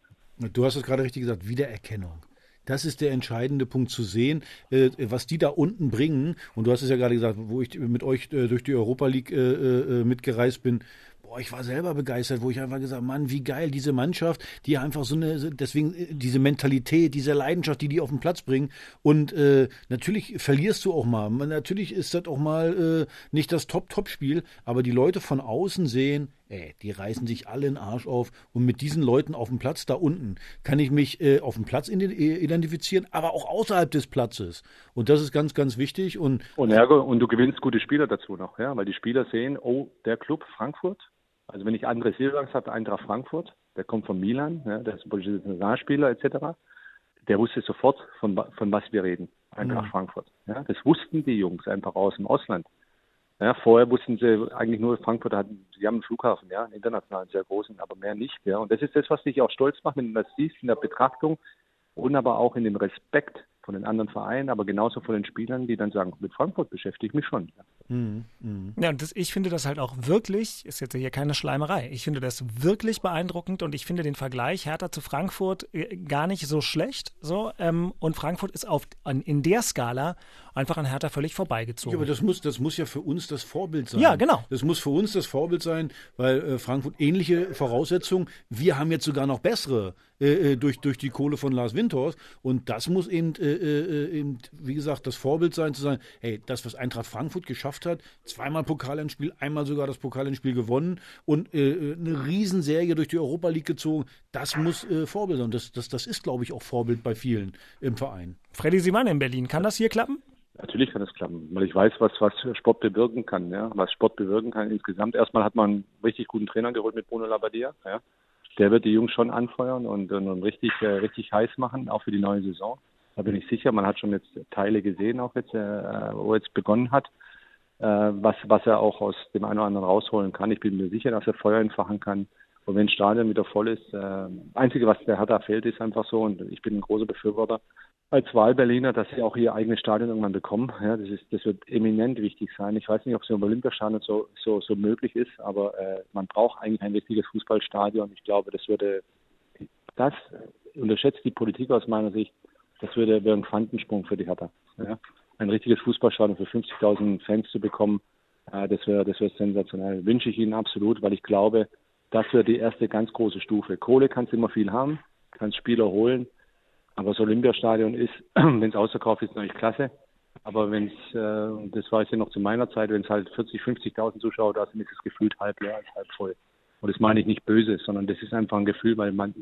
Du hast es gerade richtig gesagt, Wiedererkennung. Das ist der entscheidende Punkt zu sehen, äh, was die da unten bringen. Und du hast es ja gerade gesagt, wo ich mit euch äh, durch die Europa League äh mitgereist bin, boah, ich war selber begeistert, wo ich einfach gesagt, Mann, wie geil diese Mannschaft, die einfach so eine, deswegen äh, diese Mentalität, diese Leidenschaft, die die auf den Platz bringen. Und äh, natürlich verlierst du auch mal. Natürlich ist das auch mal äh, nicht das Top-Top-Spiel, aber die Leute von außen sehen, ey, die reißen sich alle den Arsch auf und mit diesen Leuten auf dem Platz da unten kann ich mich äh, auf dem Platz äh, identifizieren, aber auch außerhalb des Platzes. Und das ist ganz, ganz wichtig. Und, und, Ergo, und du gewinnst gute Spieler dazu noch, ja, weil die Spieler sehen, oh, der Club Frankfurt, also wenn ich André Silvax habe, Eintracht Frankfurt, der kommt von Milan, ja, der ist ein Nationalspieler etc., der wusste sofort, von, von was wir reden. Eintracht mhm. Frankfurt. Ja, das wussten die Jungs einfach aus dem Ausland. Ja, vorher wussten sie eigentlich nur, Frankfurt hat, sie haben einen Flughafen, ja, einen internationalen, sehr großen, aber mehr nicht. Ja. Und das ist das, was dich auch stolz macht, wenn du das siehst in der Betrachtung und aber auch in dem Respekt von den anderen Vereinen, aber genauso von den Spielern, die dann sagen, mit Frankfurt beschäftige ich mich schon. Ja, mhm. Mhm. ja und das, ich finde das halt auch wirklich, ist jetzt hier keine Schleimerei, ich finde das wirklich beeindruckend und ich finde den Vergleich Hertha zu Frankfurt äh, gar nicht so schlecht. So, ähm, und Frankfurt ist auf, an, in der Skala einfach an Hertha völlig vorbeigezogen. Ja, aber das muss, das muss ja für uns das Vorbild sein. Ja, genau. Das muss für uns das Vorbild sein, weil äh, Frankfurt ähnliche Voraussetzungen, wir haben jetzt sogar noch bessere. Äh, äh, durch, durch die Kohle von Lars Windhorst. Und das muss eben, äh, äh, eben, wie gesagt, das Vorbild sein, zu sagen, hey, das, was Eintracht Frankfurt geschafft hat, zweimal Pokalendspiel, einmal sogar das Pokalendspiel gewonnen und äh, eine Riesenserie durch die Europa League gezogen, das muss Vorbild sein. Und das, das, das ist, glaube ich, auch Vorbild bei vielen im Verein. Freddy Siman in Berlin, kann das hier klappen? Natürlich kann das klappen, weil ich weiß, was, was Sport bewirken kann, ja, was Sport bewirken kann insgesamt. Erstmal hat man einen richtig guten Trainer geholt mit Bruno Labbadia, ja der wird die Jungs schon anfeuern und, und, und richtig, äh, richtig heiß machen, auch für die neue Saison. Da bin ich sicher. Man hat schon jetzt Teile gesehen, auch jetzt, äh, wo er jetzt begonnen hat, äh, was, was er auch aus dem einen oder anderen rausholen kann. Ich bin mir sicher, dass er Feuer entfachen kann. Und wenn das Stadion wieder voll ist, äh, einzige, was der Hertha fehlt, ist einfach so, und ich bin ein großer Befürworter, als Wahlberliner, dass sie auch ihr eigenes Stadion irgendwann bekommen. Ja, das ist, das wird eminent wichtig sein. Ich weiß nicht, ob es im Olympiastadion so, so, so möglich ist, aber äh, man braucht eigentlich ein richtiges Fußballstadion. Ich glaube, das würde, das unterschätzt die Politik aus meiner Sicht, das würde wäre ein Quantensprung für die Hertha. Ja? Ein richtiges Fußballstadion für 50.000 Fans zu bekommen, äh, das wäre, das wäre sensationell. Wünsche ich Ihnen absolut, weil ich glaube, das wäre die erste ganz große Stufe. Kohle kannst du immer viel haben, kannst Spieler holen aber das Olympiastadion ist, wenn es ausverkauft ist, natürlich klasse. Aber wenn es, äh, das war es ja noch zu meiner Zeit, wenn es halt 40, 50.000 Zuschauer da sind, ist es gefühlt halb leer als halb voll. Und das meine ich nicht böse, sondern das ist einfach ein Gefühl, weil man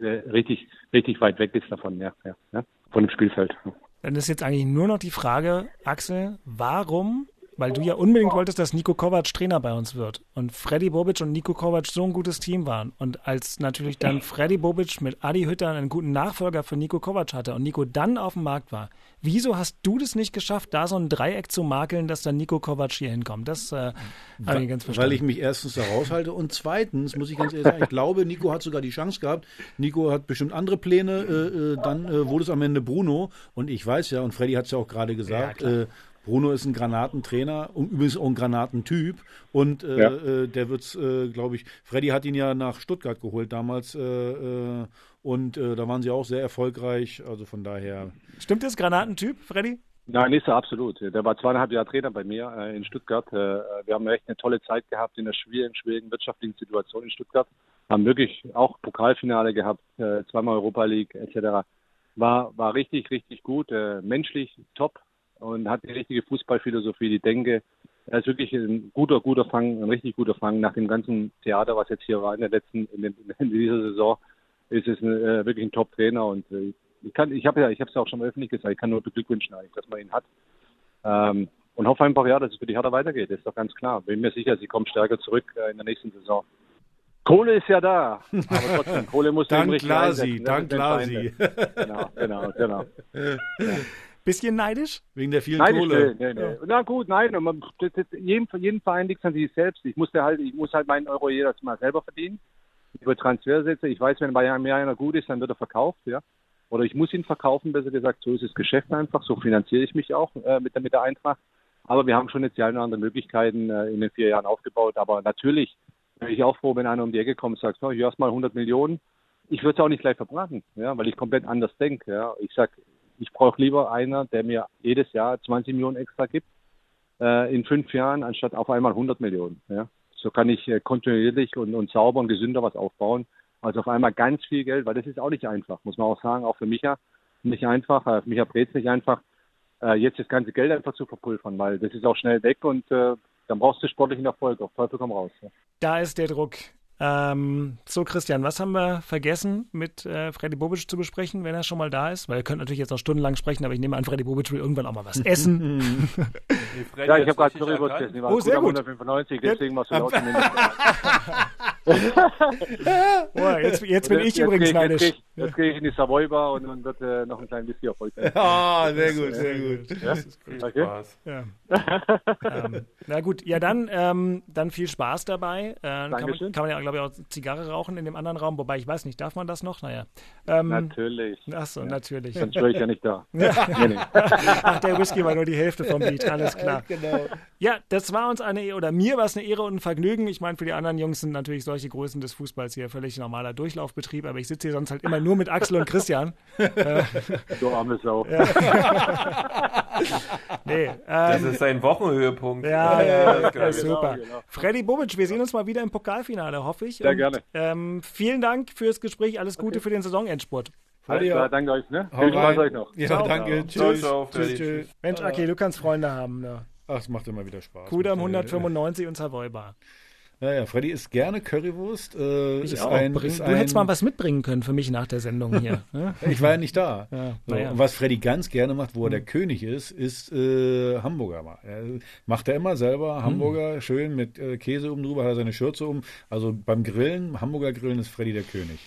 äh, richtig, richtig weit weg ist davon, ja, ja, ja von dem Spielfeld. Dann ist jetzt eigentlich nur noch die Frage, Axel, warum weil du ja unbedingt wolltest, dass Nico Kovac Trainer bei uns wird und Freddy Bobic und Nico Kovac so ein gutes Team waren und als natürlich dann Freddy Bobic mit Adi Hütter einen guten Nachfolger für Nico Kovac hatte und Nico dann auf dem Markt war, wieso hast du das nicht geschafft, da so ein Dreieck zu makeln, dass dann Nico Kovac hier hinkommt? Das äh, habe ich ganz verstanden. Weil ich mich erstens da raushalte und zweitens muss ich ganz ehrlich sagen, ich glaube, Nico hat sogar die Chance gehabt. Nico hat bestimmt andere Pläne, äh, äh dann äh, wurde es am Ende Bruno und ich weiß ja, und Freddy hat es ja auch gerade gesagt, ja, Bruno ist ein Granatentrainer und übrigens auch ein Granatentyp. Und äh, ja. äh, der wird, äh, glaube ich, Freddy hat ihn ja nach Stuttgart geholt damals. Äh, äh, und äh, da waren sie auch sehr erfolgreich. Also von daher. Stimmt das, Granatentyp, Freddy? Nein, ist er absolut. Der war zweieinhalb Jahre Trainer bei mir in Stuttgart. wir haben echt eine tolle Zeit gehabt in der schwierigen, schwierigen wirtschaftlichen Situation in Stuttgart. Haben wirklich auch Pokalfinale gehabt, zweimal Europa League etc. War, war richtig, richtig gut. menschlich top, und hat die richtige Fußballphilosophie, die Denke. Er ist wirklich ein guter, guter Fang, ein richtig guter Fang. Nach dem ganzen Theater, was jetzt hier war in der letzten, in, den, in dieser Saison, ist es ein, äh, wirklich ein Top-Trainer und äh, ich kann, ich habe ja, ich habe es auch schon öffentlich gesagt, ich kann nur beglückwünschen eigentlich, dass man ihn hat. Ähm, und hoffe einfach, ja, dass es für die Hertha weitergeht. Das ist doch ganz klar. Bin mir sicher, sie kommen stärker zurück äh, in der nächsten Saison. Kohle ist ja da, aber trotzdem, Kohle muss dank richtig Lasi, dank Lasi. Genau, genau, genau. Ja. Bisschen neidisch? Wegen der vielen neidisch, Kohle. Nee, nee, nee. Na gut, nein. Man, das, das, jeden, jeden Verein liegt an sich selbst. Ich musste halt, ich muss halt meinen Euro jedes Mal selber verdienen. Über Transfersätze. Ich weiß, wenn bei mir einer gut ist, dann wird er verkauft, ja. Oder ich muss ihn verkaufen, besser gesagt. So ist das Geschäft einfach. So finanziere ich mich auch äh, mit, der, mit der Eintracht. Aber wir haben schon jetzt die eine oder andere Möglichkeiten äh, in den vier Jahren aufgebaut. Aber natürlich wäre ich auch froh, wenn einer um die Ecke kommt und sagt, so, hier hast mal 100 Millionen. Ich würde es auch nicht gleich verbraten, ja, weil ich komplett anders denke. Ja. Ich sag, ich brauche lieber einer, der mir jedes Jahr 20 Millionen extra gibt äh, in fünf Jahren, anstatt auf einmal 100 Millionen. Ja? So kann ich äh, kontinuierlich und, und sauber und gesünder was aufbauen, als auf einmal ganz viel Geld, weil das ist auch nicht einfach, muss man auch sagen, auch für Micha nicht einfach, äh, für Micha Brez nicht einfach, äh, jetzt das ganze Geld einfach zu verpulvern, weil das ist auch schnell weg und äh, dann brauchst du sportlichen Erfolg, auf Teufel komm raus. Ja. Da ist der Druck. Ähm, so, Christian, was haben wir vergessen mit äh, Freddy Bobic zu besprechen, wenn er schon mal da ist? Weil er könnte natürlich jetzt noch stundenlang sprechen, aber ich nehme an, Freddy Bobic will irgendwann auch mal was essen. ja, ich habe gerade Currywurst gegessen. Die war Oh, sehr gut. 195, deswegen warst du laut Boah, jetzt, jetzt bin ich jetzt übrigens gehe neidisch. Jetzt gehe ich, jetzt gehe ich in die Savoy Bar und dann wird äh, noch ein kleiner Whisky auf heute. Ah, sehr gut, sehr gut. Ja? Okay. Spaß. Ja. ähm, na gut, ja dann, ähm, dann viel Spaß dabei. Äh, kann, man, Dankeschön. kann man ja, glaube ich, auch Zigarre rauchen in dem anderen Raum, wobei ich weiß nicht, darf man das noch? Naja. Ähm, Natürlich. Achso, natürlich. Sonst wäre ich ja nicht da. Ja. Nee, nee. Ach, der Whisky war nur die Hälfte vom Beat, alles klar. Genau. Ja, das war uns eine, oder mir war es eine Ehre und ein Vergnügen. Ich meine, für die anderen Jungs sind natürlich solche Größen des Fußballs hier völlig normaler Durchlaufbetrieb, aber ich sitze hier sonst halt immer nur mit Axel und Christian. Du arme Sau. nee, Das ähm, ist sein Wochenhöhepunkt. Ja, ja, ja, geil. super. genau. Freddy Bobic, wir sehen uns mal wieder im Pokalfinale, hoffe ich. Sehr und, gerne. Ähm, vielen Dank fürs Gespräch, alles Gute für den Saisonendspurt. Alles klar, danke euch. Ne? Viel Spaß euch noch. Ja, Ciao. danke. Ciao, Tschüss. ciao, tschüss, tschüss. Mensch, Aki, du kannst Freunde haben. Ne? Ach, es macht immer wieder Spaß. Kudam Mit, äh, 195 und Savoy Bar. Naja, Freddy isst gerne Currywurst. Äh, Ich auch. ein, Bring, du ein, hättest mal was mitbringen können für mich nach der Sendung hier. ne? Ich war ja nicht da. Ja, so. Und was Freddy ganz gerne macht, wo er der König ist, ist äh, Hamburger. mal. Er macht er immer selber Hamburger, schön mit äh, Käse oben drüber, hat er seine Schürze um. Also beim Grillen, Hamburger Grillen ist Freddy der König.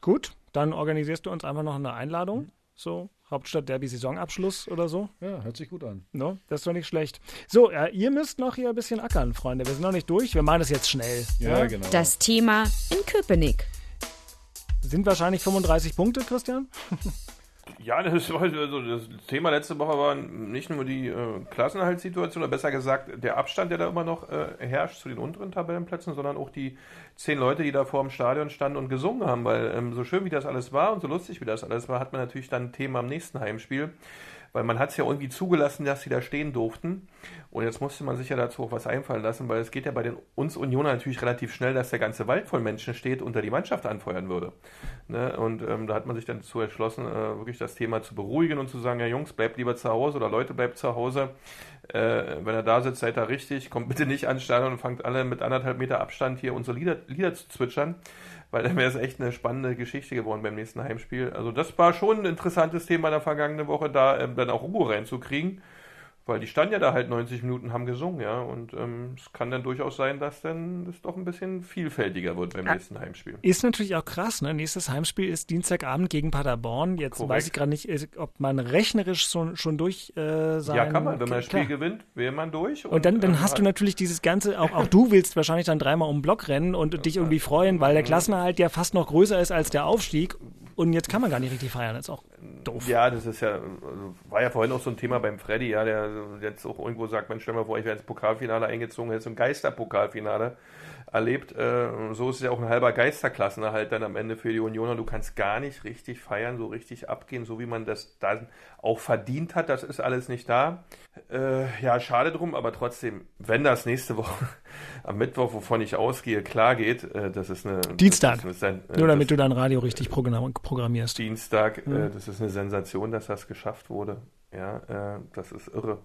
Gut, dann organisierst du uns einfach noch eine Einladung. So, Hauptstadt Derby Saisonabschluss oder so. Ja, hört sich gut an. No, das ist doch nicht schlecht. So, äh, ihr müsst noch hier ein bisschen ackern, Freunde. Wir sind noch nicht durch. Wir machen das jetzt schnell. Ja, genau. Das Thema in Köpenick. Sind wahrscheinlich 35 Punkte, Christian? Ja, das, war, also das Thema letzte Woche war nicht nur die äh, Klassenhaltssituation, oder besser gesagt der Abstand, der da immer noch äh, herrscht zu den unteren Tabellenplätzen, sondern auch die zehn Leute, die da vor dem Stadion standen und gesungen haben. Weil ähm, so schön wie das alles war und so lustig wie das alles war, hat man natürlich dann ein Thema am nächsten Heimspiel. Weil man hat es ja irgendwie zugelassen, dass sie da stehen durften. Und jetzt musste man sich ja dazu auch was einfallen lassen, weil es geht ja bei den uns Unioner natürlich relativ schnell, dass der ganze Wald voll Menschen steht da die Mannschaft anfeuern würde. Ne? Und ähm, da hat man sich dann dazu entschlossen, äh, wirklich das Thema zu beruhigen und zu sagen, ja Jungs, bleibt lieber zu Hause oder Leute, bleibt zu Hause. Äh, wenn er da sitzt, seid ihr richtig, kommt bitte nicht ans Stadion und fangt alle mit anderthalb Meter Abstand hier unsere Lieder, Lieder zu zwitschern, weil dann wäre es echt eine spannende Geschichte geworden beim nächsten Heimspiel. Also das war schon ein interessantes Thema der vergangenen Woche, da ähm, dann auch Ruhe reinzukriegen. Weil die standen ja da halt 90 Minuten, haben gesungen, ja. Und ähm, es kann dann durchaus sein, dass dann das doch ein bisschen vielfältiger wird beim nächsten Heimspiel. Ist natürlich auch krass, ne? Nächstes Heimspiel ist Dienstagabend gegen Paderborn. Jetzt Korrekt. weiß ich gerade nicht, ob man rechnerisch schon, schon durch äh, sein Ja, kann man. Wenn man das Spiel gewinnt, wäre man durch. Und dann, dann ähm, hast du natürlich dieses ganze, auch, auch du willst wahrscheinlich dann dreimal um den Block rennen und dich irgendwie freuen, weil der Klassenerhalt ja fast noch größer ist als der Aufstieg. Und jetzt kann man gar nicht richtig feiern. Das ist auch doof. Ja, das ist ja, also war ja vorhin auch so ein Thema beim Freddy, ja, der jetzt auch irgendwo sagt, man stell mal vor, ich wäre ins Pokalfinale eingezogen, hätte so ein Geisterpokalfinale erlebt. Äh, so ist es ja auch ein halber Geisterklassenerhalt dann am Ende für die Unioner. Du kannst gar nicht richtig feiern, so richtig abgehen, so wie man das dann auch verdient hat. Das ist alles nicht da. Äh, ja, schade drum, aber trotzdem, wenn das nächste Woche am Mittwoch, wovon ich ausgehe, klar geht, äh, das ist eine... Dienstag. Ist ein, äh, Nur damit das- du dein Radio richtig program programmierst. Dienstag, Mhm. äh, das ist eine Sensation, dass das geschafft wurde. Ja, äh, das ist irre.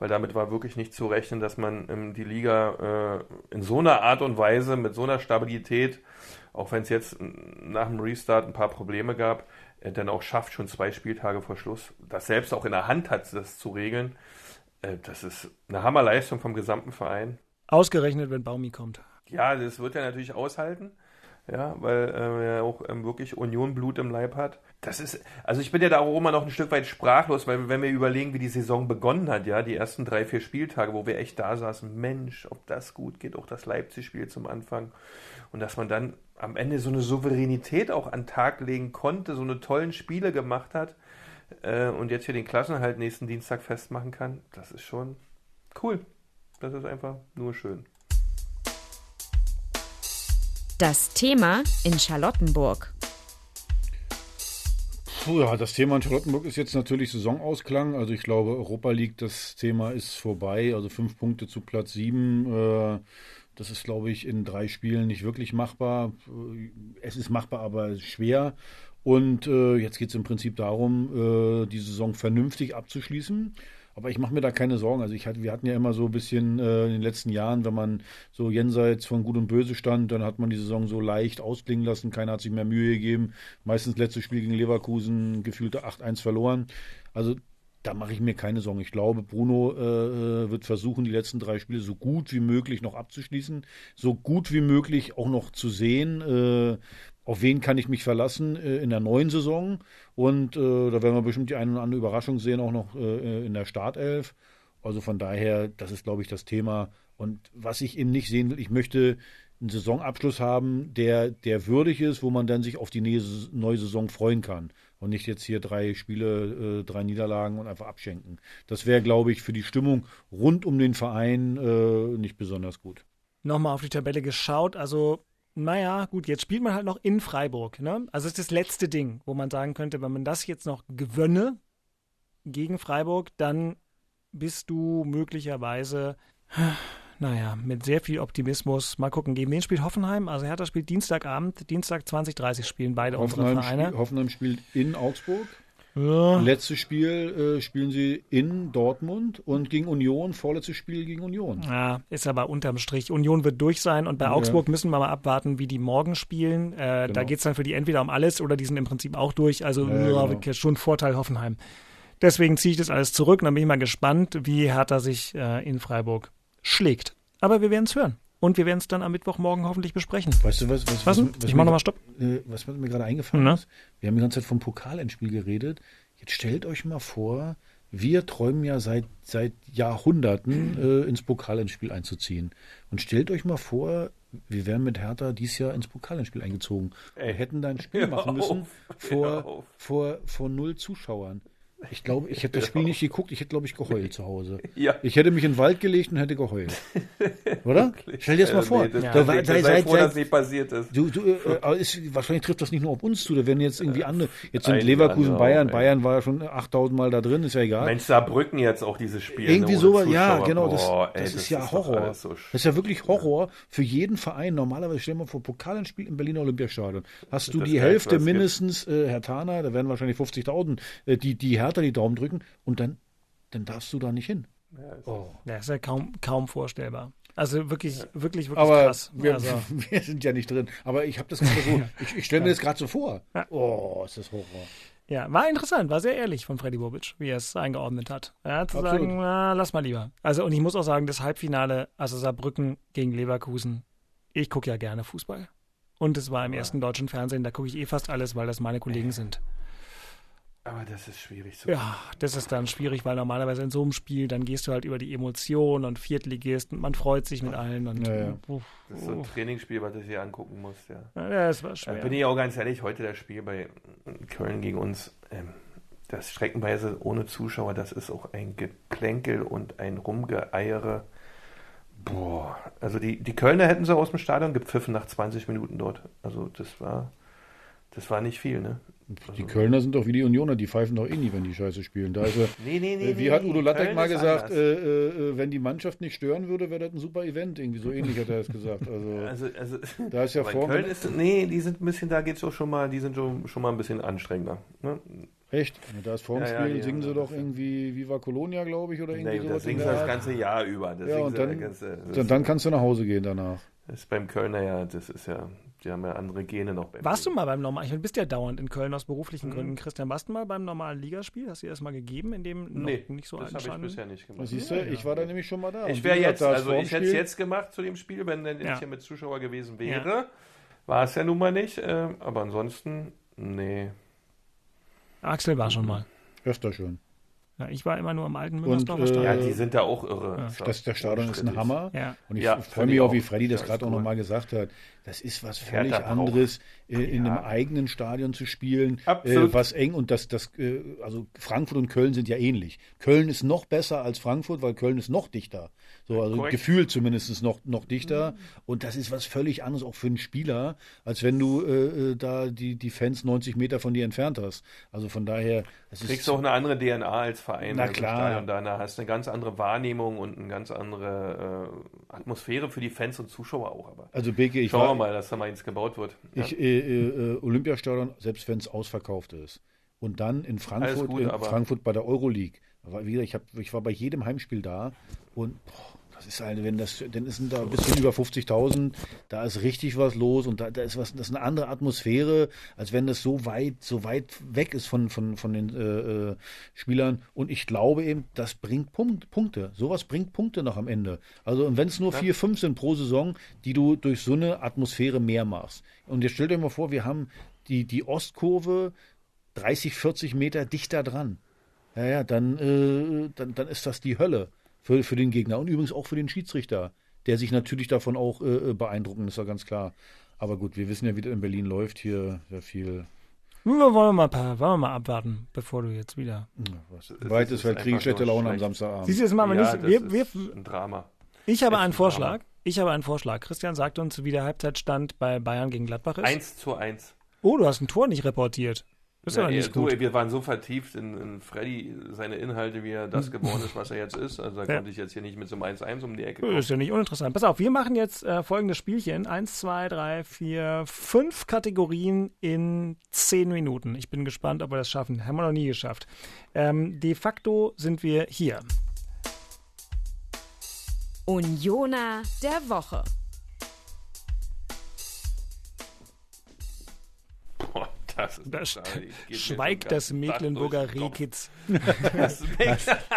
Weil damit war wirklich nicht zu rechnen, dass man ähm, die Liga äh, in so einer Art und Weise, mit so einer Stabilität, auch wenn es jetzt nach dem Restart ein paar Probleme gab, äh, dann auch schafft, schon zwei Spieltage vor Schluss, das selbst auch in der Hand hat, das zu regeln. Äh, das ist eine Hammerleistung vom gesamten Verein. Ausgerechnet, wenn Baumi kommt. Ja, das wird er natürlich aushalten. Ja, weil äh, er auch ähm, wirklich Unionblut im Leib hat. Das ist, also ich bin ja da auch immer noch ein Stück weit sprachlos, weil wenn wir überlegen, wie die Saison begonnen hat, ja, die ersten drei, vier Spieltage, wo wir echt da saßen, Mensch, ob das gut geht, auch das Leipzig-Spiel zum Anfang. Und dass man dann am Ende so eine Souveränität auch an Tag legen konnte, so eine tollen Spiele gemacht hat äh, und jetzt hier den Klassenhalt nächsten Dienstag festmachen kann, das ist schon cool. Das ist einfach nur schön. Das Thema in Charlottenburg. Puh, ja, das Thema in Charlottenburg ist jetzt natürlich Saisonausklang. Also ich glaube, Europa League, das Thema ist vorbei. Also fünf Punkte zu Platz sieben. Äh, das ist, glaube ich, in drei Spielen nicht wirklich machbar. Äh, Es ist machbar, aber schwer. Und äh, jetzt geht es im Prinzip darum, äh, die Saison vernünftig abzuschließen. Aber ich mache mir da keine Sorgen. Also ich hatte, wir hatten ja immer so ein bisschen äh, in den letzten Jahren, wenn man so jenseits von Gut und Böse stand, dann hat man die Saison so leicht ausklingen lassen. Keiner hat sich mehr Mühe gegeben. Meistens letztes Spiel gegen Leverkusen gefühlte 8-1 verloren. Also da mache ich mir keine Sorgen. Ich glaube, Bruno äh, wird versuchen, die letzten drei Spiele so gut wie möglich noch abzuschließen, so gut wie möglich auch noch zu sehen, äh, auf wen kann ich mich verlassen äh, in der neuen Saison. Und äh, da werden wir bestimmt die eine oder andere Überraschung sehen, auch noch äh, in der Startelf. Also von daher, das ist, glaube ich, das Thema. Und was ich eben nicht sehen will, ich möchte einen Saisonabschluss haben, der, der würdig ist, wo man dann sich auf die neue Saison freuen kann und nicht jetzt hier drei Spiele, drei Niederlagen und einfach abschenken. Das wäre, glaube ich, für die Stimmung rund um den Verein nicht besonders gut. Nochmal auf die Tabelle geschaut, also naja, gut, jetzt spielt man halt noch in Freiburg. Ne? Also es ist das letzte Ding, wo man sagen könnte, wenn man das jetzt noch gewönne gegen Freiburg, dann bist du möglicherweise naja, mit sehr viel Optimismus. Mal gucken, gegen wen spielt Hoffenheim? Also Hertha spielt Dienstagabend, Dienstag 20.30 spielen beide Hoffenheim unsere Vereine. Spiel, Hoffenheim spielt in Augsburg. Ja. Letztes Spiel äh, spielen sie in Dortmund und gegen Union, vorletztes Spiel gegen Union. Ja, ist aber unterm Strich. Union wird durch sein und bei ja. Augsburg müssen wir mal abwarten, wie die morgen spielen. Äh, genau. Da geht es dann für die entweder um alles oder die sind im Prinzip auch durch. Also ja, genau. schon Vorteil Hoffenheim. Deswegen ziehe ich das alles zurück und dann bin ich mal gespannt, wie Hertha sich äh, in Freiburg schlägt. Aber wir werden es hören. Und wir werden es dann am Mittwochmorgen hoffentlich besprechen. Weißt du, was, was, was, was ich mach nochmal Stopp. Äh, was mir gerade eingefallen Na? ist? Wir haben die ganze Zeit vom Pokalendspiel geredet. Jetzt stellt euch mal vor, wir träumen ja seit, seit Jahrhunderten äh, ins Pokalendspiel einzuziehen. Und stellt euch mal vor, wir wären mit Hertha dieses Jahr ins Pokalendspiel eingezogen. Wir hätten da ein Spiel machen müssen vor, vor, vor null Zuschauern. Ich glaube, ich hätte das Spiel nicht geguckt, ich hätte, glaube ich, geheult zu Hause. Ja. Ich hätte mich in den Wald gelegt und hätte geheult. Oder? Stell dir das mal vor. Ja. Da, da, sei, sei froh, dass nicht passiert ist. Du, du, äh, ist. Wahrscheinlich trifft das nicht nur auf uns zu, da werden jetzt irgendwie andere. Jetzt sind Leverkusen, Bayern. Ey. Bayern war ja schon 8000 Mal da drin, ist ja egal. Mensch, Saarbrücken jetzt auch dieses Spiel. Irgendwie sowas, ja, genau. Das, Boah, ey, das, das, ist ja Horror. So das ist ja wirklich Horror für jeden Verein. Normalerweise stellen wir vor, Pokalendspiel im Berliner Olympiastadion. Hast du die Hälfte mindestens, äh, Herr Tana, da werden wahrscheinlich 50.000, äh, die, die Hertha die Daumen drücken und dann, dann darfst du da nicht hin. Ja, oh. das ist ja kaum, kaum vorstellbar. Also wirklich, ja. wirklich, wirklich aber krass. Wir, also. wir sind ja nicht drin. Aber ich habe das gerade so, ich, ich stelle mir das gerade so vor. Oh, ist das Horror. Ja, war interessant, war sehr ehrlich von Freddy Bobic, wie er es eingeordnet hat. Ja, zu Absolut. sagen, na, lass mal lieber. Also, und ich muss auch sagen, das Halbfinale, also Saarbrücken gegen Leverkusen, ich gucke ja gerne Fußball. Und es war im ja. ersten deutschen Fernsehen, da gucke ich eh fast alles, weil das meine Kollegen sind. Aber das ist schwierig zu Ja, das ist dann schwierig, weil normalerweise in so einem Spiel, dann gehst du halt über die Emotionen und Viertligist und man freut sich mit allen. Und, ja, ja. Uff, das ist so ein Trainingsspiel, was du dir angucken musst, ja. ja das war schwer. Da bin ich auch ganz ehrlich, heute das Spiel bei Köln gegen uns, ähm, das streckenweise ohne Zuschauer, das ist auch ein Geplänkel und ein Rumgeeiere. Boah, also die, die Kölner hätten sie aus dem Stadion gepfiffen nach 20 Minuten dort. Also das war, das war nicht viel, ne? Die Kölner sind doch wie die Unioner, die pfeifen doch eh nie, wenn die Scheiße spielen. Da ist er, nee, nee, nee, äh, wie hat Udo Lattek mal gesagt, äh, äh, wenn die Mannschaft nicht stören würde, wäre das ein super Event. Irgendwie so ähnlich hat er es gesagt. Also, also, also da ist ja vor. Köln ist, nee, die sind ein bisschen, da geht es auch schon mal, die sind schon, schon mal ein bisschen anstrengender. Ne? Echt? Da ist vor dem ja, Spiel, ja, singen sie doch irgendwie Viva Colonia, glaube ich, oder irgendwie nee, sowas. Das singen sie das ganze Jahr über. Das ja, und dann, ganze, dann, dann kannst du nach Hause gehen danach. Das ist beim Kölner ja, das ist ja, die haben ja andere Gene noch. Warst du mal beim normalen, ich bist ja dauernd in Köln aus beruflichen mhm. Gründen. Christian, warst du mal beim normalen Ligaspiel? Hast du dir das mal gegeben, in dem nee, nicht so das habe ich bisher nicht gemacht. Siehst du, ja, ich war da nämlich schon mal da. Ich wäre jetzt, also ich hätte es jetzt gemacht zu dem Spiel, wenn dann ja. ich hier mit Zuschauer gewesen wäre. Ja. War es ja nun mal nicht, äh, aber ansonsten, nee. Axel war schon mal. Öfter schon. Ja, ich war immer nur im alten Müngersdorfer Stadion. Ja, die sind da auch irre. Ja. Das, der Stadion ist ein Hammer. Ja. Und ich ja, freue mich auch, wie Freddy das gerade cool. auch nochmal gesagt hat. Das ist was völlig anderes, äh, in einem eigenen Stadion zu spielen, äh, was eng und das, das, äh, also Frankfurt und Köln sind ja ähnlich. Köln ist noch besser als Frankfurt, weil Köln ist noch dichter. So, also Korrekt. gefühlt zumindest noch, noch dichter. Mhm. Und das ist was völlig anderes auch für einen Spieler, als wenn du äh, äh da die, die Fans 90 Meter von dir entfernt hast. Also von daher. Das Kriegst du auch eine andere DNA als Verein. Na klar. Und da hast eine ganz andere Wahrnehmung und eine ganz andere äh, Atmosphäre für die Fans und Zuschauer auch. Aber also Beke, ich Schauen wir mal, dass da mal eins gebaut wird. Ja. Ich, äh, äh, Olympiastadion, selbst wenn es ausverkauft ist. Und dann in Frankfurt, gut, in Frankfurt bei der Euroleague Aber wie gesagt, ich, hab, ich war bei jedem Heimspiel da und boah, das ist halt, wenn das, dann ist da ein bisschen über 50.000, da ist richtig was los und da, da ist was, das ist eine andere Atmosphäre, als wenn das so weit, so weit weg ist von, von, von den äh, äh, Spielern. Und ich glaube eben, das bringt Punkt, Punkte. Sowas bringt Punkte noch am Ende. Also, und wenn es nur vier, fünf sind pro Saison, die du durch so eine Atmosphäre mehr machst. Und jetzt stellt euch mal vor, wir haben die, die Ostkurve 30, 40 Meter dichter dran. Ja, ja, dann, äh, dann, dann ist das die Hölle für, für den Gegner und übrigens auch für den Schiedsrichter, der sich natürlich davon auch äh, beeindrucken, ist ja ganz klar. Aber gut, wir wissen ja, wie das in Berlin läuft. Hier sehr viel. Wir wollen wir mal, wollen wir mal abwarten, bevor du jetzt wieder. Ja, was, weit ist, weil kriege ich schlechte Laune am Samstagabend. Siehst du, das machen wir ja, nicht. Wir, wir, ist ein Drama. ich habe Echt einen ein Vorschlag. Drama. Ich habe einen Vorschlag. Christian sagt uns, wie der Halbzeitstand bei Bayern gegen Gladbach ist. 1 zu 1. Oh, du hast ein Tor nicht reportiert. Das ist Ja, aber nicht du, gut. ey, wir waren so vertieft in, in Freddy, seine Inhalte, wie er das geworden ist, was er jetzt ist. Also da Ja. konnte ich jetzt hier nicht mit so einem 1-1 um die Ecke Das kommen. ist ja nicht uninteressant. Pass auf, wir machen jetzt äh, folgendes Spielchen. Eins, zwei, drei, vier, fünf Kategorien in zehn Minuten. Ich bin gespannt, ob wir das schaffen. Haben wir noch nie geschafft. Ähm, de facto sind wir hier. Unioner der Woche. Das mir schweigt das Mecklenburger. Rehkitz. Das,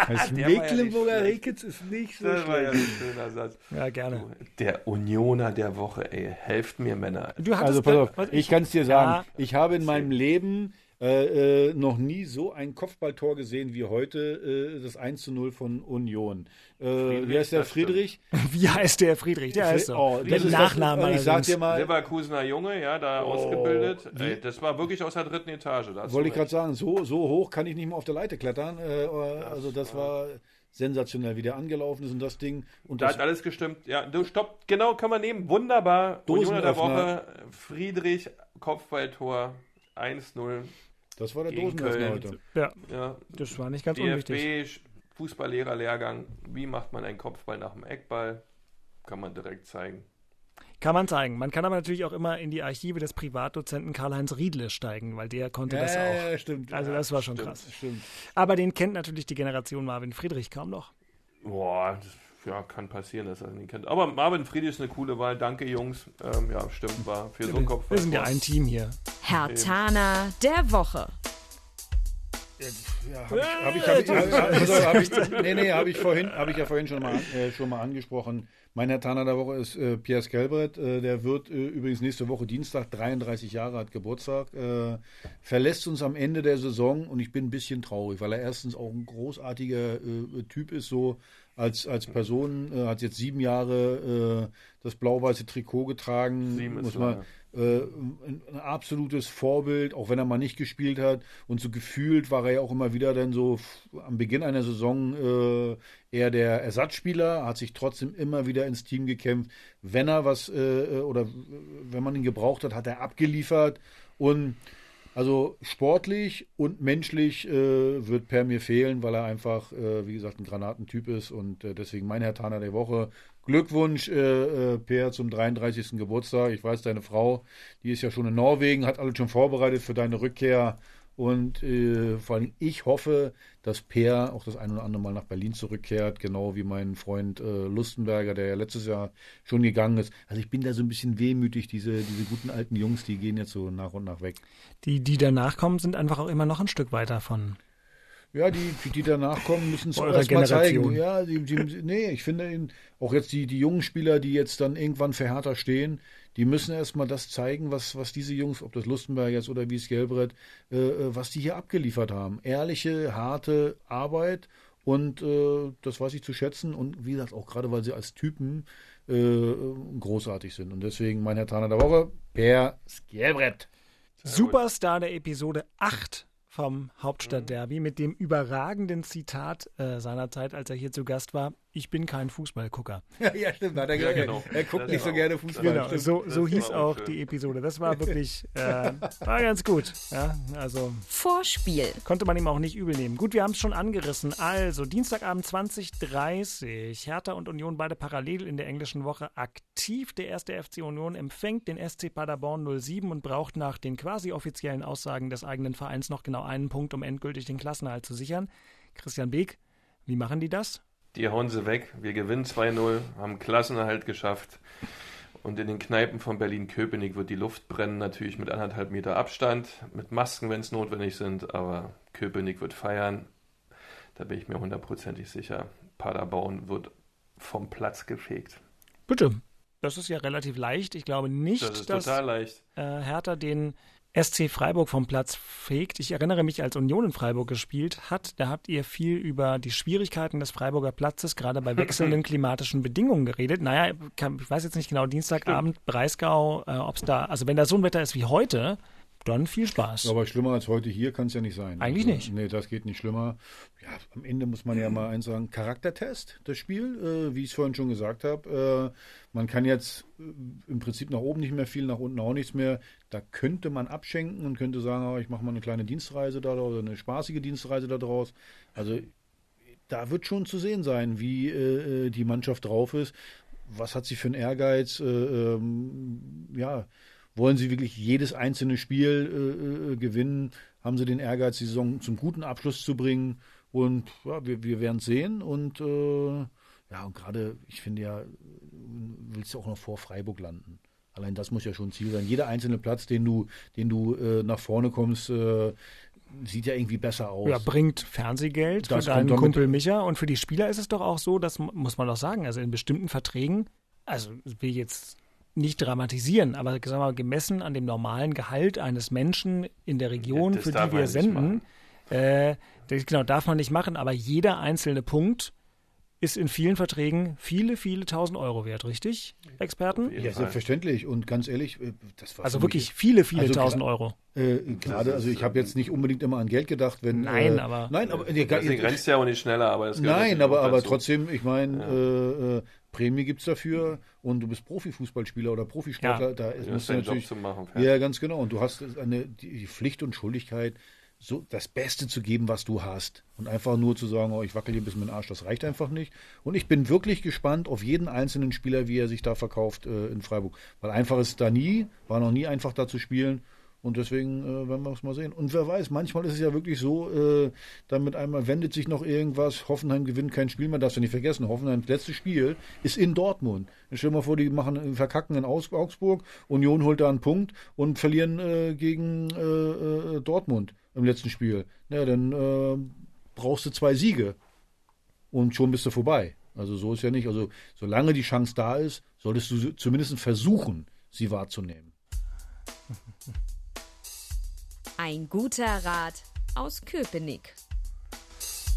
Das ja Mecklenburger. Rehkitz ist nicht so das war ja schlecht. ein schöner Satz. Ja, gerne. Der Unioner der Woche, ey. Helft mir, Männer. Du hattest Also pass auf, ich kann es dir sagen. Ja. Ich habe in meinem Leben äh, äh, noch nie so ein Kopfballtor gesehen wie heute, äh, das 1 zu 0 von Union. Äh, wie heißt der. Friedrich? Wie heißt der Friedrich? Der heißt so. Oh, der das ist Nachname. Das, und ich sag allerdings. dir mal, Leverkusener Junge, ja, da Oh, ausgebildet. Ey, das war wirklich aus der dritten Etage. wollte ich gerade sagen, so, so hoch kann ich nicht mehr auf der Leiter klettern. Äh, also das war sensationell, wie der angelaufen ist und das Ding. Und Da das, hat alles gestimmt. Ja, du stopp, genau, kann man nehmen. Wunderbar. Unioner der Dosenöffner. Woche, Friedrich, Kopfballtor, 1-0. Das war der Dosenöffner heute. Ja, Ja, das war nicht ganz unwichtig. DFB, Fußballlehrerlehrgang. Wie macht man einen Kopfball nach dem Eckball? Kann man direkt zeigen. Kann man zeigen. Man kann aber natürlich auch immer in die Archive des Privatdozenten Karl-Heinz Riedle steigen, weil der konnte das auch. ja, stimmt. Also das war schon stimmt. krass. Stimmt. Aber den kennt natürlich die Generation Marvin Friedrich kaum noch. Boah, das, ja, kann passieren, dass er ihn nicht kennt. Aber Marvin Friedrich ist eine coole Wahl. Danke, Jungs. Ähm, ja, stimmt, war für so einen Kopfball. Wir sind ja ein Team hier. Hertaner der Woche. Ja, habe ich, hab ich, hab ich, hab, also, hab ich, nee, nee, habe ich vorhin, habe ich ja vorhin schon mal, äh, schon mal angesprochen. Mein Herr Tanner der Woche ist äh, Pierre Skelbrett. Äh, der wird äh, übrigens nächste Woche Dienstag 33 Jahre hat Geburtstag. Äh, verlässt uns am Ende der Saison und ich bin ein bisschen traurig, weil er erstens auch ein großartiger äh, Typ ist, so als, als Person. Äh, hat jetzt sieben Jahre äh, das blau-weiße Trikot getragen. Sieben muss man, äh, ein, ein absolutes Vorbild, auch wenn er mal nicht gespielt hat. Und so gefühlt war er ja auch immer wieder dann so am Beginn einer Saison äh, eher der Ersatzspieler, hat sich trotzdem immer wieder ins Team gekämpft. Wenn er was äh, oder wenn man ihn gebraucht hat, hat er abgeliefert. Und also sportlich und menschlich äh, wird Per mir fehlen, weil er einfach, äh, wie gesagt, ein Granatentyp ist und äh, deswegen mein Herr Taner der Woche. Glückwunsch, äh, äh, Per, zum 33. Geburtstag. Ich weiß, deine Frau, die ist ja schon in Norwegen, hat alles schon vorbereitet für deine Rückkehr. Und äh, vor allem ich hoffe, dass Per auch das ein oder andere Mal nach Berlin zurückkehrt, genau wie mein Freund äh, Lustenberger, der ja letztes Jahr schon gegangen ist. Also ich bin da so ein bisschen wehmütig, diese, diese guten alten Jungs, die gehen jetzt so nach und nach weg. Die, die danach kommen, sind einfach auch immer noch ein Stück weiter von. Ja, die, die, danach kommen, müssen es erstmal zeigen. Ja, die, die, nee, ich finde ihn, auch jetzt die, die jungen Spieler, die jetzt dann irgendwann für Hertha stehen, die müssen erstmal das zeigen, was, was diese Jungs, ob das Lustenberg jetzt oder wie es Gelbrett, äh, äh, was die hier abgeliefert haben. Ehrliche, harte Arbeit und äh, das weiß ich zu schätzen und wie gesagt, auch gerade weil sie als Typen äh, großartig sind. Und deswegen mein Herr Taner der Woche, Per Skelbrett. Superstar der Episode 8 vom Hauptstadtderby mit dem überragenden Zitat äh, seiner Zeit, als er hier zu Gast war. Ich bin kein Fußballgucker. ja, stimmt, hat er Ja, genau. Er guckt Das nicht so war gerne auch- Fußball. Genau, stimmt. so, so hieß auch auch schön. die Episode. Das war wirklich, äh, war ganz gut. Ja, also Vorspiel. konnte man ihm auch nicht übel nehmen. Gut, wir haben es schon angerissen. Also, Dienstagabend 2030. Hertha und Union beide parallel in der englischen Woche aktiv. Der erste FC Union empfängt den SC Paderborn 07 und braucht nach den quasi offiziellen Aussagen des eigenen Vereins noch genau einen Punkt, um endgültig den Klassenerhalt zu sichern. Christian Beek, wie machen die das? Die hauen sie weg. Wir gewinnen 2-0, haben Klassenerhalt geschafft. Und in den Kneipen von Berlin-Köpenick wird die Luft brennen, natürlich mit anderthalb Meter Abstand, mit Masken, wenn es notwendig sind. Aber Köpenick wird feiern. Da bin ich mir hundertprozentig sicher. Paderborn wird vom Platz gefegt. Bitte. Das ist ja relativ leicht. Ich glaube nicht, Das ist dass total leicht. äh, Hertha den SC Freiburg vom Platz fegt. Ich erinnere mich, als Union in Freiburg gespielt hat, da habt ihr viel über die Schwierigkeiten des Freiburger Platzes, gerade bei wechselnden klimatischen Bedingungen geredet. Naja, ich weiß jetzt nicht genau, Dienstagabend, Breisgau, äh, ob es da, also wenn da so ein Wetter ist wie heute, dann viel Spaß. Aber schlimmer als heute hier kann es ja nicht sein. Eigentlich also, nicht. Nee, das geht nicht schlimmer. Ja, am Ende muss man ja mal eins sagen, Charaktertest, das Spiel, äh, wie ich es vorhin schon gesagt habe. Äh, man kann jetzt äh, im Prinzip nach oben nicht mehr viel, nach unten auch nichts mehr. Da könnte man abschenken und könnte sagen, oh, ich mache mal eine kleine Dienstreise da oder eine spaßige Dienstreise da draus. Also da wird schon zu sehen sein, wie äh, die Mannschaft drauf ist. Was hat sie für einen Ehrgeiz? Äh, ähm, ja, wollen sie wirklich jedes einzelne Spiel äh, äh, gewinnen? Haben sie den Ehrgeiz, die Saison zum guten Abschluss zu bringen? Und ja, wir, wir werden es sehen. Und äh, ja, und gerade, ich finde ja, willst du auch noch vor Freiburg landen. Allein das muss ja schon ein Ziel sein. Jeder einzelne Platz, den du, den du äh, nach vorne kommst, äh, sieht ja irgendwie besser aus. Ja, bringt Fernsehgeld Das für deinen Kumpel Micha. Und für die Spieler ist es doch auch so, das mu- muss man doch sagen, also in bestimmten Verträgen, also will jetzt nicht dramatisieren, aber sagen wir mal, gemessen an dem normalen Gehalt eines Menschen in der Region, Das für die wir senden, machen. äh, das, genau, darf man nicht machen, aber jeder einzelne Punkt ist in vielen Verträgen viele, viele tausend Euro wert, richtig, Experten? Ja, selbstverständlich. Und ganz ehrlich, äh, das war Also mich- wirklich viele, viele Also tausend Euro. Äh, Gerade, also ich habe jetzt nicht unbedingt immer an Geld gedacht, wenn. Nein, äh, aber- Nein, aber. Deswegen rennst du ja auch nicht schneller, aber das Nein, aber, aber dazu. trotzdem, ich meine, äh, äh, Prämie gibt es dafür und du bist Profifußballspieler oder Profisportler, Ja. da Du musst du natürlich. Machen. Ja, ganz genau. Und du hast eine, die Pflicht und Schuldigkeit, so das Beste zu geben, was du hast. Und einfach nur zu sagen, oh, ich wackel hier ein bisschen mit dem Arsch, das reicht einfach nicht. Und ich bin wirklich gespannt auf jeden einzelnen Spieler, wie er sich da verkauft äh, in Freiburg. Weil einfach ist es da nie, war noch nie einfach da zu spielen. Und deswegen äh, werden wir es mal sehen. Und wer weiß, manchmal ist es ja wirklich so, äh, damit einmal wendet sich noch irgendwas, Hoffenheim gewinnt kein Spiel mehr, darfst du nicht vergessen. Hoffenheims letztes Spiel ist in Dortmund. Stell dir mal vor, die machen verkacken in Augsburg, Union holt da einen Punkt und verlieren äh, gegen äh, äh, Dortmund im letzten Spiel. Ja, dann äh, brauchst du zwei Siege und schon bist du vorbei. Also so ist ja nicht. Also solange die Chance da ist, solltest du zumindest versuchen, sie wahrzunehmen. Ein guter Rat aus Köpenick.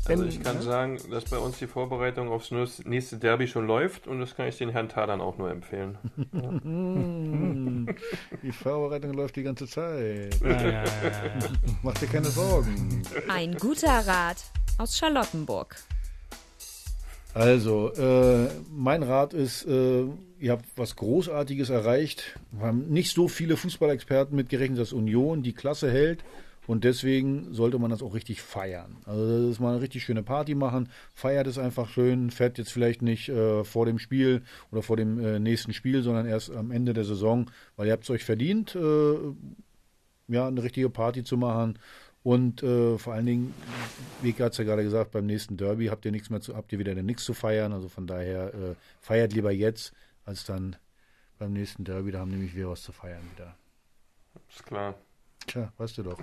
Also ich kann sagen, dass bei uns die Vorbereitung aufs nächste Derby schon läuft und das kann ich den Herrn Tadern auch nur empfehlen. Die Vorbereitung läuft die ganze Zeit. Ja, ja, ja, ja. Mach dir keine Sorgen. Ein guter Rat aus Charlottenburg. Also, äh, mein Rat ist, äh, ihr habt was Großartiges erreicht. Wir haben nicht so viele Fußballexperten mitgerechnet, dass Union die Klasse hält. Und deswegen sollte man das auch richtig feiern. Also das ist mal eine richtig schöne Party machen. Feiert es einfach schön. Fährt jetzt vielleicht nicht äh, vor dem Spiel oder vor dem äh, nächsten Spiel, sondern erst am Ende der Saison, weil ihr habt es euch verdient, äh, ja, eine richtige Party zu machen. Und äh, vor allen Dingen, Weke hat es ja gerade gesagt, beim nächsten Derby habt ihr nichts mehr zu, habt ihr wieder nichts zu feiern. Also von daher äh, feiert lieber jetzt, als dann beim nächsten Derby. Da haben nämlich wir was zu feiern wieder. Ist klar. Tja, weißt du doch.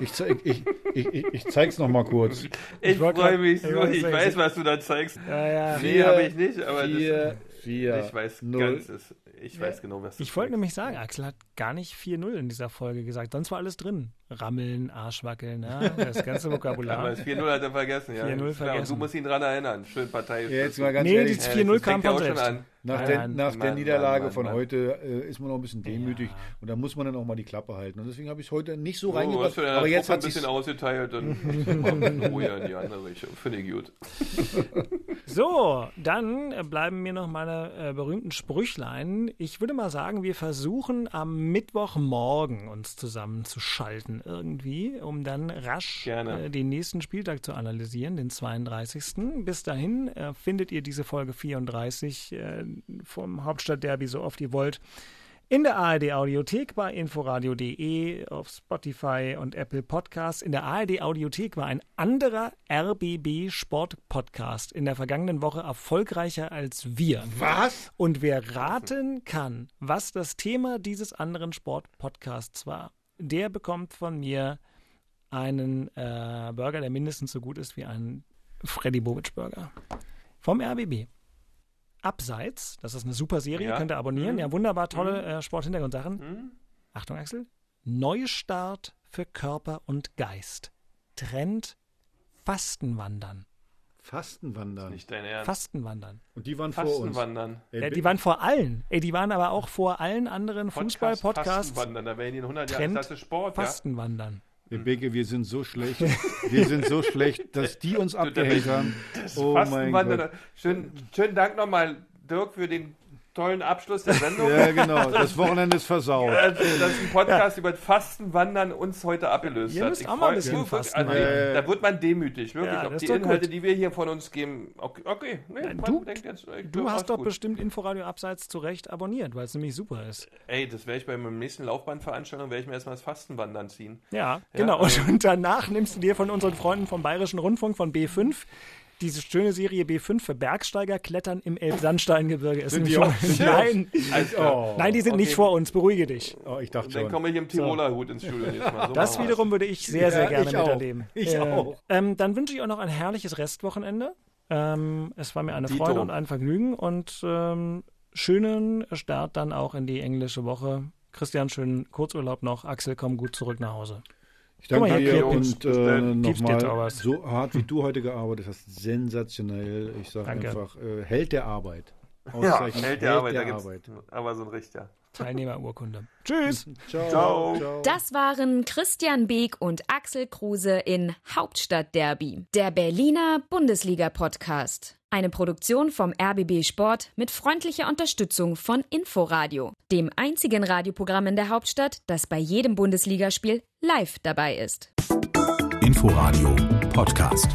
Ich, zeig, ich, ich, ich, ich zeig's noch mal kurz. Ich freue mich ich so, ich weiß, was du da zeigst. Ja, ja. Vier, habe ich nicht, aber vier, vier, das, ich weiß null. ganz, ich weiß genau, was du Ich wollte nämlich sagen, Axel hat gar nicht 4-0 in dieser Folge gesagt. Sonst war alles drin. Rammeln, Arschwackeln, ja, das ganze Aber Vokabular. das 4-0 hat er vergessen, ja. 4-0 Ist klar, Und vergessen. du musst ihn dran erinnern. Schön Partei. Jetzt mal ganz Nee, ehrlich. dieses 4-0 kam fängt ja von auch schon selbst. an. Nach, Nein, der, nein. nach der Mann, Niederlage Mann, von Mann. heute äh, ist man noch ein bisschen demütig und da muss man dann auch mal die Klappe halten. Und deswegen habe ich es heute nicht so hast reingebracht. Aber jetzt Truppe hat ein bisschen ausgeteilt und mal ruhiger in die andere Richtung. Finde ich gut. So, dann bleiben mir noch meine äh, berühmten Sprüchlein. Ich würde mal sagen, wir versuchen am Mittwochmorgen uns zusammenzuschalten irgendwie, um dann rasch äh, den nächsten Spieltag zu analysieren, den 32. Bis dahin äh, findet ihr diese Folge 34 äh, vom Hauptstadtderby so oft ihr wollt In der ARD Audiothek bei inforadio.de, auf Spotify und Apple Podcasts. In der ARD Audiothek war ein anderer RBB Sport Podcast in der vergangenen Woche erfolgreicher als wir. Was? Und wer raten kann, was das Thema dieses anderen Sport Podcasts war, der bekommt von mir einen äh, Burger, der mindestens so gut ist wie ein Freddy Bobic Burger. Vom RBB. Abseits, das ist eine super Serie, Ja. könnt ihr abonnieren. Mhm. Ja, wunderbar tolle äh, Sporthintergrundsachen. Hm? Achtung, Axel. Neustart für Körper und Geist. Trend Fastenwandern. Fastenwandern. Nicht dein Ernst. Fastenwandern. Und die waren vor uns. Fastenwandern. Ey, Ja, bi- die waren vor allen. Ey, die waren aber auch vor allen anderen Fußball-Podcasts. Fastenwandern, da wären die in 100 Jahren. Trend Das ist Sport, ja. Ey, Beke, wir sind so schlecht. Wir sind so schlecht, dass die uns abgehängt haben. Oh mein. Gott. Schön, schönen Dank nochmal, Dirk, für den tollen Abschluss der Sendung. Ja, genau. Das Wochenende ist versaut. Dass, dass ein Podcast über Fastenwandern uns heute abgelöst Ihr hat. müsst Ich auch mal ein bisschen wirklich, Fastenwandern. Also, da wird man demütig, wirklich. Ja, Ob das die ist Inhalte, gut. die wir hier von uns geben, okay, okay nee, Nein, man du- denkt jetzt, äh, Du hast doch gut. bestimmt Inforadio Abseits zu Recht abonniert, weil es nämlich super ist. Ey, das werde ich bei meiner nächsten Laufbahnveranstaltung, werde ich mir erstmal das Fastenwandern ziehen. Ja, genau. also- und, und danach nimmst du dir von unseren Freunden vom Bayerischen Rundfunk von B5 diese schöne Serie B5 für Bergsteiger klettern im Elbsandsteingebirge. Ist Sind die auch- Nein, klar. Oh. nein, die sind Okay. nicht vor uns. Beruhige dich. Oh, ich dachte Dann schon. komme ich im Tiroler Hut ins Studio Mal. So Das wiederum würde ich sehr, sehr Ja, gerne ich auch. miterleben. Ich Äh, auch. Ähm, dann wünsche ich euch noch ein herrliches Restwochenende. Ähm, es war mir eine Dito. Freude und ein Vergnügen und ähm, schönen Start dann auch in die englische Woche. Christian, schönen Kurzurlaub noch. Axel, komm gut zurück nach Hause. Ich danke mal, dir und äh, nochmal, so hart wie du heute gearbeitet hast, sensationell. Ich sage einfach, äh, Held der Arbeit. Ja, hält der Arbeit, da der gibt's Arbeit. aber so ein Richter. Teilnehmerurkunde. Tschüss. Ciao. Ciao. Ciao. Das waren Christian Beek und Axel Kruse in Hauptstadtderby, der Berliner Bundesliga-Podcast. Eine Produktion vom RBB Sport mit freundlicher Unterstützung von Inforadio, dem einzigen Radioprogramm in der Hauptstadt, das bei jedem Bundesligaspiel live dabei ist. Inforadio Podcast.